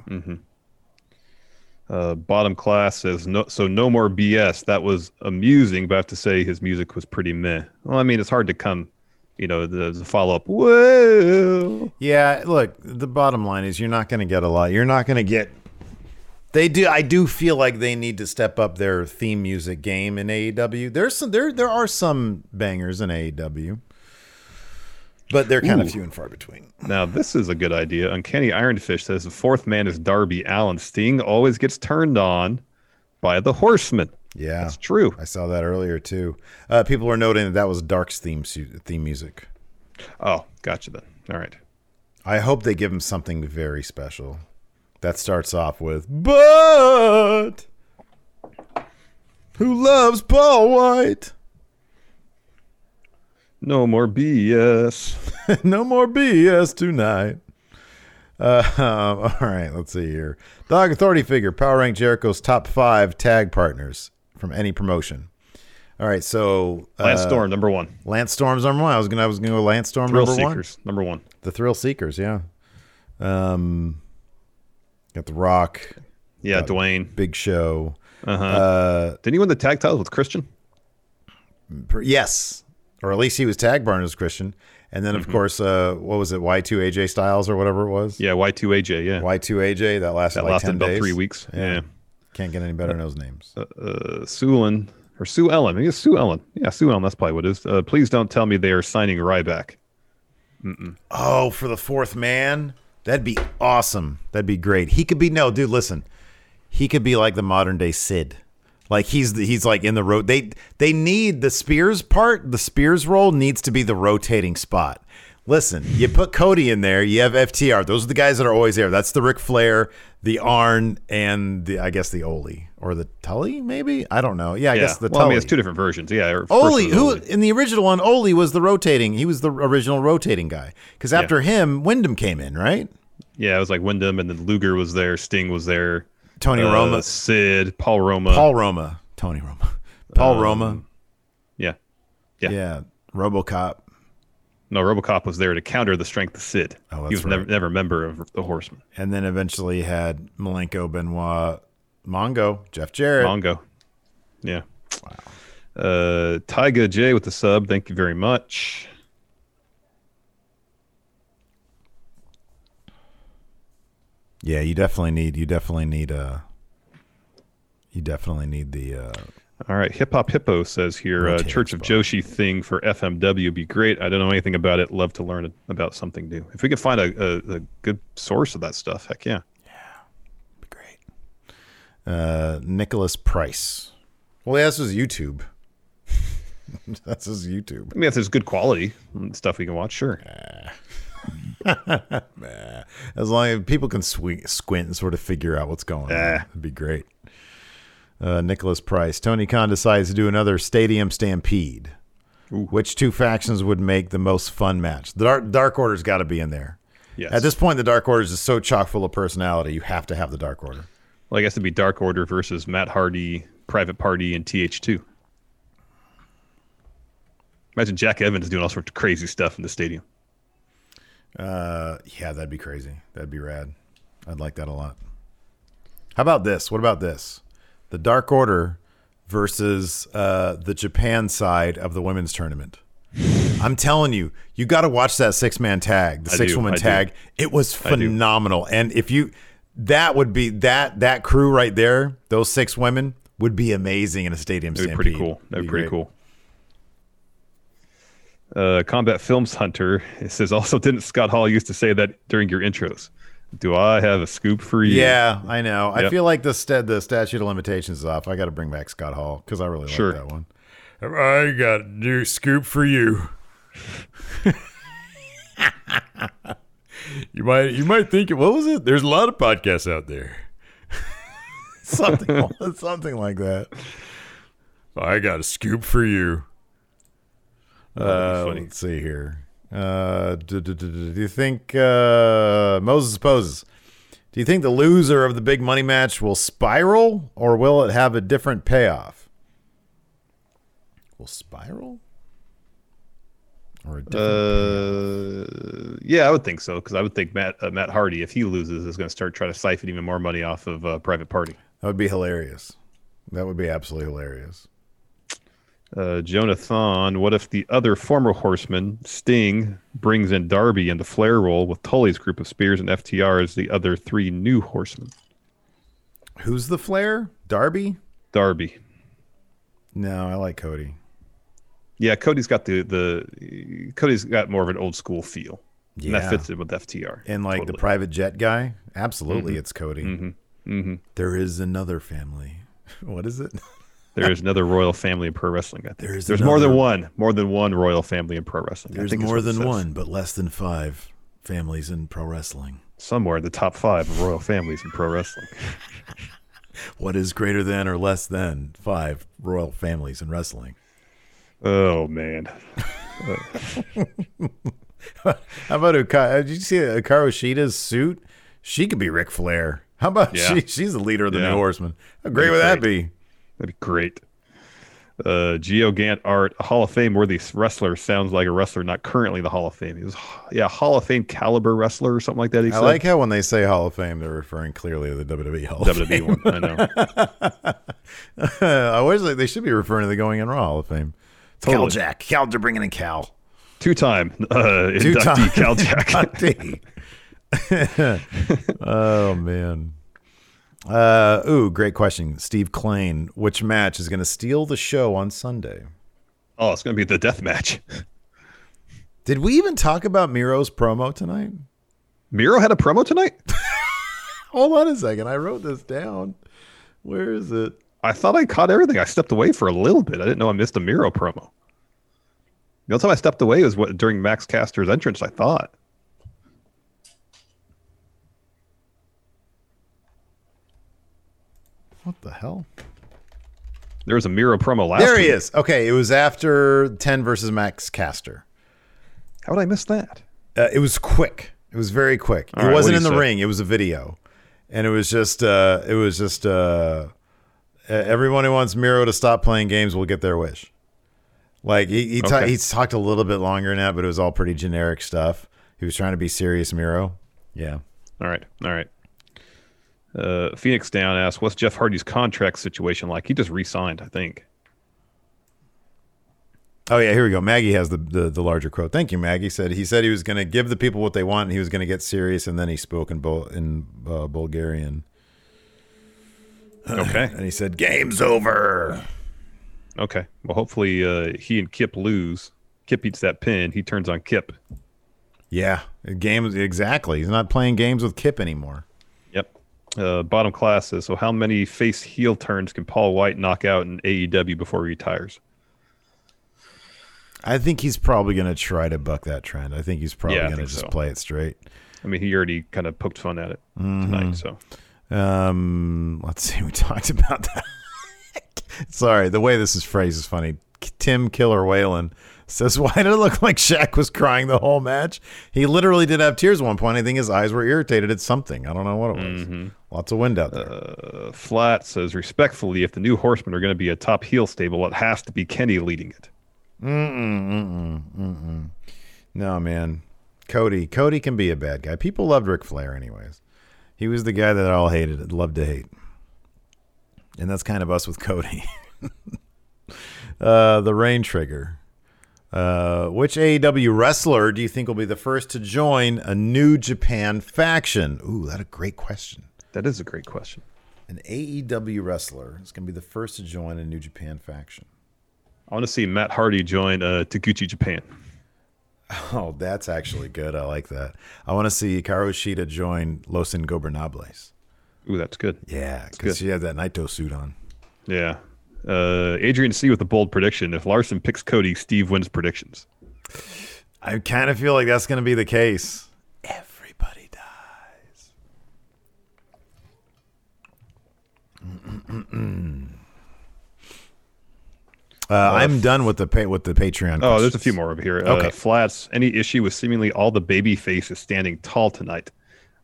Uh, bottom class says no, so no more BS. That was amusing, but I have to say his music was pretty meh. Well, I mean, it's hard to come, you know, the, the follow up. Whoa, Yeah, look, the bottom line is you're not going to get a lot. You're not going to get. They do. I do feel like they need to step up their theme music game in AEW. There's some. There there are some bangers in AEW, but they're kind of few and far between. Now this is a good idea. Uncanny Ironfish says the fourth man is Darby Allin. Sting always gets turned on by the Horseman. Yeah, That's true. I saw that earlier too. Uh, people were noting that that was Dark's theme su- theme music. Oh, gotcha then. All right. I hope they give him something very special. That starts off with "But who loves Paul Wight? No more BS. no more BS tonight." Uh, all right, let's see here. Dog Authority figure Power Rank Jericho's top five tag partners from any promotion. All right, so uh, Lance Storm number one. Lance Storm's number one. I was gonna I was gonna go Lance Storm Thrill number one. Seekers number one. The Thrill Seekers, yeah. Um, got the Rock, Yeah, Dwayne. Big Show. Uh-huh. Uh, Didn't he win the tag titles with Christian? yes, or at least he was tag barn as Christian. And then of course, uh, what was it? Y two AJ Styles or whatever it was. Mm-hmm. Yeah, Y2AJ. Yeah. Y two AJ that lasted That like lasted 10 about days. three weeks. Yeah. can't get any better than those names. Uh, uh, Sue Ellen or Sue Ellen. I think it's Sue Ellen. Yeah, Sue Ellen. That's probably what it is. Uh, please don't tell me they are signing Ryback. Oh, for the fourth man, that'd be awesome. That'd be great. He could be no, dude. Listen, he could be like the modern day Sid. Like he's he's like in the road. They they need the Spears part. The Spears role needs to be the rotating spot. Listen, you put Cody in there. You have FTR. Those are the guys that are always there. That's the Ric Flair, the Arn, and the I guess the Ole or the Tully. Maybe I don't know. Yeah, I yeah. guess the well, I Tully. mean, it's two different versions. Yeah. Ole, who in the original one, Ole was the rotating. He was the original rotating guy. Because after him, Windham came in, right? Yeah, it was like Windham, and then Luger was there. Sting was there. Tony uh, Roma. Sid, Paul Roma. Paul Roma, Tony Roma, Paul Um, Roma. Yeah. Yeah. Yeah, RoboCop. No, RoboCop was there to counter the strength of Sid. Oh, he was never, never a member of the Horsemen. And then eventually had Malenko, Benoit, Mongo, Jeff Jarrett. Mongo. Yeah. Wow. Uh, Tyga J with the sub. Thank you very much. Yeah, you definitely need. You definitely need. Uh, you definitely need the. Uh, All right. Hip Hop Hippo says here uh, Church of Joshi thing for FMW would be great. I don't know anything about it. Love to learn about something new. If we can find a, a, a good source of that stuff, heck yeah. Yeah. be great. Uh, Nicholas Price. Well, yeah, this was YouTube. That's his YouTube. I mean, if there's good quality stuff we can watch, sure. Nah. As long as people can swe- squint and sort of figure out what's going on, it'd be great. Uh, Nicholas Price. Tony Khan decides to do another Stadium Stampede. Which two factions would make the most fun match? The Dark, Dark Order's got to be in there. Yes. At this point, the Dark Order is so chock full of personality. You have to have the Dark Order. Well, I guess it'd be Dark Order versus Matt Hardy, Private Party, and TH2. Imagine Jack Evans doing all sorts of crazy stuff in the stadium. Uh, yeah, that'd be crazy. That'd be rad. I'd like that a lot. How about this? What about this? The Dark Order versus uh, the Japan side of the women's tournament. I'm telling you, you got to watch that six man tag, the I six do, woman I do. tag. It was phenomenal. And if you, that would be that that crew right there, those six women would be amazing in a stadium. That'd be pretty cool. That'd Be be pretty great. cool. Uh, Combat Films Hunter. It says also didn't Scott Hall used to say that during your intros? Do I have a scoop for you? Yeah, I know. I feel like the st- the statute of limitations is off. I got to bring back Scott Hall because I really Sure. like that one. I got a new scoop for you. you might you might think what was it? There's a lot of podcasts out there. something something like that. I got a scoop for you. Uh, let's see here. Uh, do, do, do, do, do you think uh, Moses poses? Do you think the loser of the big money match will spiral, or will it have a different payoff? Will spiral? Or a different Uh, yeah, I would think so because I would think Matt uh, Matt Hardy, if he loses, is going to start trying to siphon even more money off of uh, Private Party. That would be hilarious. That would be absolutely hilarious. Uh, Jonathan, what if the other former horseman, Sting, brings in Darby in the Flair role with Tully's group of Spears and FTR as the other three new horsemen? Who's the Flair? Darby? Darby. No, I like Cody. Yeah, Cody's got the the Cody's got more of an old school feel. And Yeah. that fits in with FTR. And like the private jet guy? Absolutely, Mhm. it's Cody. Mhm. Mhm. There is another family. What is it? There is another royal family in pro wrestling. I think. There's There's more than one, more than one royal family in pro wrestling. There's more than one, but less than five families in pro wrestling. Somewhere in the top five of royal families in pro wrestling. What is greater than or less than five royal families in wrestling? Oh man. How about Hikaru? Uh, did you see Hikaru Shida's suit? She could be Ric Flair. How about Yeah. she? She's the leader of the Yeah. New Horsemen. How great would that be? That'd be great. Uh, Geo Gant art, a Hall of Fame worthy wrestler sounds like a wrestler not currently the Hall of Fame. He was, yeah, Hall of Fame caliber wrestler or something like that. He I said. like how when they say Hall of Fame, they're referring clearly to the WWE Hall of WWE Fame. one, I know. I wish they, they should be referring to the Going in Raw Hall of Fame. Cal Jack. Cal, they're bringing in Cal. Two-time uh, Two-time inductee Cal Jack. oh man. Uh, ooh, great question, Steve Klein. Which match is going to steal the show on Sunday? Oh, it's going to be the death match. Did we even talk about Miro's promo tonight? Miro had a promo tonight. Hold on a second. I wrote this down. Where is it? I thought I caught everything. I stepped away for a little bit. I didn't know I missed a Miro promo. The only time I stepped away was what during Max Caster's entrance. I thought. What the hell? There was a Miro promo last. there he week. is. Okay, it was after 10 versus Max Caster. How would I miss that? Uh, it was quick. It was very quick. All it right, wasn't in the say? ring. It was a video, and it was just. Uh, it was just. Uh, uh, everyone who wants Miro to stop playing games will get their wish. Like he he, ta- Okay. he talked a little bit longer than that, but it was all pretty generic stuff. He was trying to be serious, Miro. Yeah. All right. All right. Uh, Phoenix Down asks, "What's Jeff Hardy's contract situation like?" He just re-signed, I think. Oh yeah, here we go. Maggie has the, the the larger quote. Thank you, Maggie. Said he said he was going to give the people what they want, and he was going to get serious, and then he spoke in Bul- in uh, Bulgarian. Okay. and he said, "Game's over." Okay. Well, hopefully uh, he and Kip lose. Kip eats that pin. He turns on Kip. Yeah, games exactly. He's not playing games with Kip anymore. Uh, bottom classes. so how many face heel turns can Paul Wight knock out in AEW before he retires? I think he's probably going to try to buck that trend. I think he's probably Yeah, going to just so. play it straight. I mean, he already kind of poked fun at it Mhm. tonight. So Um, let's see. We talked about that. Sorry, the way this is phrased is funny. Tim Killer Whalen says, "Why did it look like Shaq was crying the whole match? He literally did have tears at one point. I think his eyes were irritated at something. I don't know what it was. Lots of wind out there. uh, Flat says, respectfully, if the new Horsemen are going to be a top heel stable, it has to be Kenny leading it. Mm-mm, mm-mm, mm-mm. No, man. Cody. Cody can be a bad guy. People loved Ric Flair, anyways. He was the guy that all hated, loved to hate. And that's kind of us with Cody. uh, the Rain Trigger. Uh, which AEW wrestler do you think will be the first to join a New Japan faction? Ooh, that's a great question. That is a great question. An AEW wrestler is going to be the first to join a New Japan faction. I want to see Matt Hardy join uh, Taguchi Japan. Oh, that's actually good. I like that. I want to see Hikaru Shida join Los Ingobernables. Ooh, that's good. Yeah, because she had that Naito suit on. Yeah. Uh, Adrian C with a bold prediction. If Larson picks Cody, Steve wins predictions. I kind of feel like that's going to be the case. Everybody dies. Uh, I'm done with the pa- with the Patreon. Oh, there's a few more over here. Okay. Uh, Flats, any issue with seemingly all the baby faces standing tall tonight?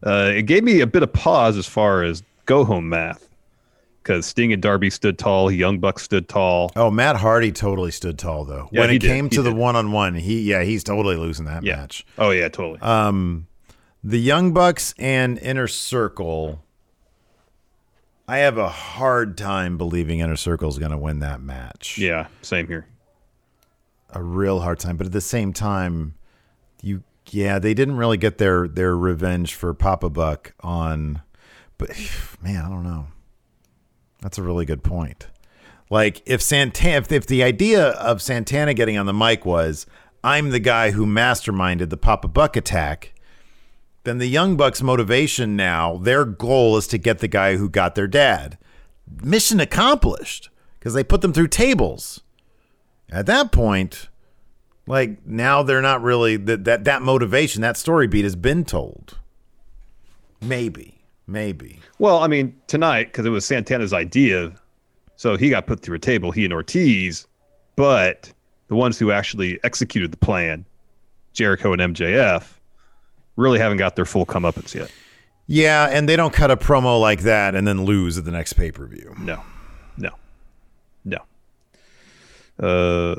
Uh, it gave me a bit of pause as far as go home math. Because Sting and Darby stood tall, Young Bucks stood tall. Oh, Matt Hardy totally stood tall though. Yeah, when he it did. came He to the one on one, he yeah, he's totally losing that Yeah. match. Oh yeah, totally. Um, the Young Bucks and Inner Circle. I have a hard time believing Inner Circle is going to win that match. yeah, same here. a real hard time. But at the same time, you yeah, they didn't really get their their revenge for Papa Buck on. But man, I don't know. That's a really good point. Like if Santana, if, if the idea of Santana getting on the mic was I'm the guy who masterminded the Papa Buck attack, then the Young Bucks' motivation now, their goal is to get the guy who got their dad. Mission accomplished because they put them through tables. At that point, like now they're not really that that that motivation, that story beat has been told. Maybe, maybe. Well, I mean, tonight, because it was Santana's idea, so he got put through a table, he and Ortiz, but the ones who actually executed the plan, Jericho and MJF, really haven't got their full comeuppance yet. Yeah, and they don't cut a promo like that and then lose at the next pay per view. No, no, no. Uh,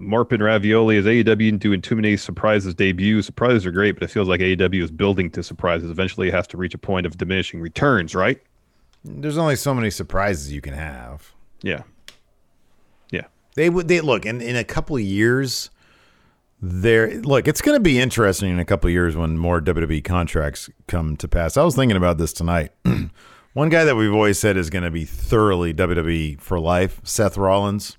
Marpin Ravioli is AEW doing too many surprises debuts. Surprises are great, but it feels like AEW is building to surprises. Eventually, it has to reach a point of diminishing returns, right? There's only so many surprises you can have. Yeah. Yeah. They would they look in in a couple of years. There, look, it's going to be interesting in a couple of years when more WWE contracts come to pass. I was thinking about this tonight. One guy that we've always said is going to be thoroughly WWE for life, Seth Rollins.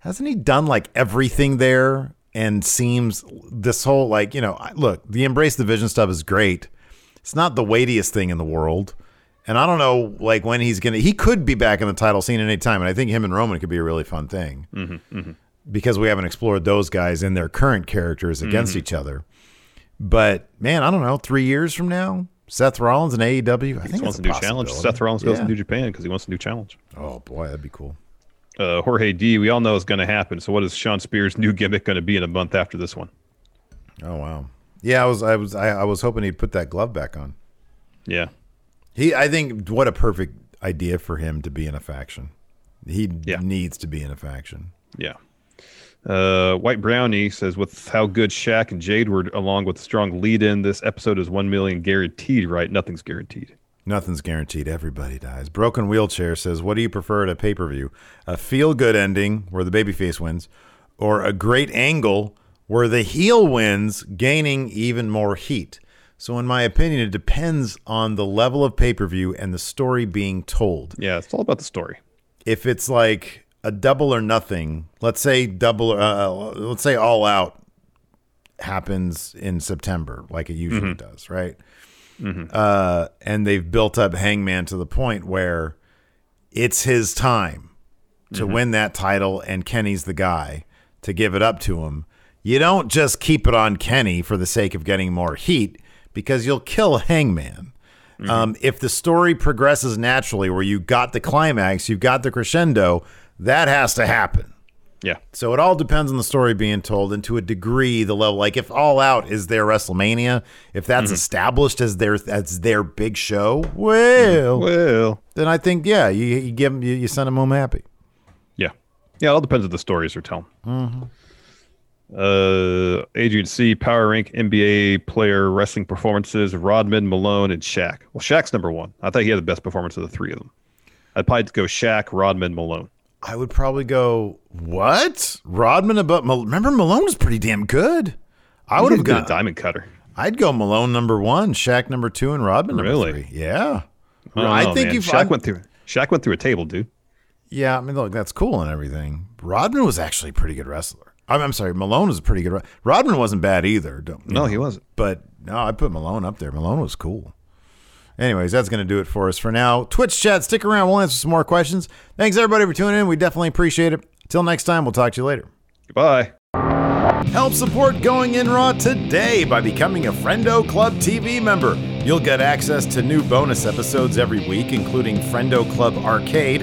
Hasn't he done like everything there and seems this whole like, you know, look, the Embrace the Vision stuff is great. It's not the weightiest thing in the world. And I don't know like when he's going to he could be back in the title scene at any time and I think him and Roman could be a really fun thing Mm-hmm, mm-hmm. because we haven't explored those guys in their current characters against Mhm. each other. But man, I don't know. Three years from now, Seth Rollins and AEW. I He think just wants a new challenge. Seth Rollins goes Yeah. to New Japan because he wants a new challenge. Oh boy, that'd be cool. Uh, Jorge D, we all know it's going to happen. So, what is Shawn Spears' new gimmick going to be in a month after this one? Oh wow. Yeah, I was I was I, I was hoping he'd put that glove back on. Yeah. He I think what a perfect idea for him to be in a faction. He needs to be in a faction. Yeah. Uh, White Brownie says, with how good Shaq and Jade were, along with strong lead in, this episode is 1 million guaranteed, right? Nothing's guaranteed. Nothing's guaranteed. Everybody dies. Broken Wheelchair says, What do you prefer at a pay per view? A feel good ending where the babyface wins, or a great angle where the heel wins, gaining even more heat? So, in my opinion, it depends on the level of pay per view and the story being told. Yeah, it's all about the story. If it's like a double or nothing, let's say double, uh, let's say all out happens in September, like it usually Mhm. does, right? Mhm. Uh, and they've built up Hangman to the point where it's his time to Mhm. win that title, and Kenny's the guy to give it up to him. You don't just keep it on Kenny for the sake of getting more heat because you'll kill Hangman. Um, if the story progresses naturally, where you got the climax, you've got the crescendo, that has to happen. Yeah. So it all depends on the story being told, and to a degree, the level. Like if All Out is their WrestleMania, if that's Mhm. established as their as their big show, well, well, then I think yeah, you, you give them, you, you send them home happy. Yeah. Yeah, it all depends on the stories they're telling. Mm-hmm. Uh, Adrian C. Power Rank NBA player wrestling performances: Rodman, Malone, and Shaq. Well, Shaq's number one. I thought he had the best performance of the three of them. I'd probably go Shaq, Rodman, Malone. I would probably go what Rodman about. Mal- Remember Malone was pretty damn good. I would have got gone a diamond cutter. I'd go Malone number one, Shaq number two, and Rodman number Really? three. Yeah, I, I think man. you. Shaq went through. Shaq went through a table, dude. Yeah, I mean, look, that's cool and everything. Rodman was actually a pretty good wrestler. I'm, I'm sorry, Malone was a pretty good. Rodman wasn't bad either. Don't, No, know. he wasn't. But no, I put Malone up there. Malone was cool. Anyways, that's going to do it for us for now. Twitch chat, stick around. We'll answer some more questions. Thanks everybody for tuning in. We definitely appreciate it. Till next time, we'll talk to you later. Goodbye. Help support Going In Raw today by becoming a Friendo Club TV member. You'll get access to new bonus episodes every week, including Friendo Club Arcade,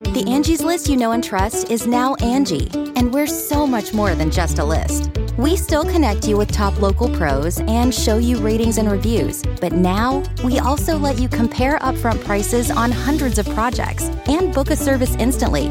The Angie's list you know and trust is now Angi, and we're so much more than just a list. We still connect you with top local pros and show you ratings and reviews, but now we also let you compare upfront prices on hundreds of projects and book a service instantly.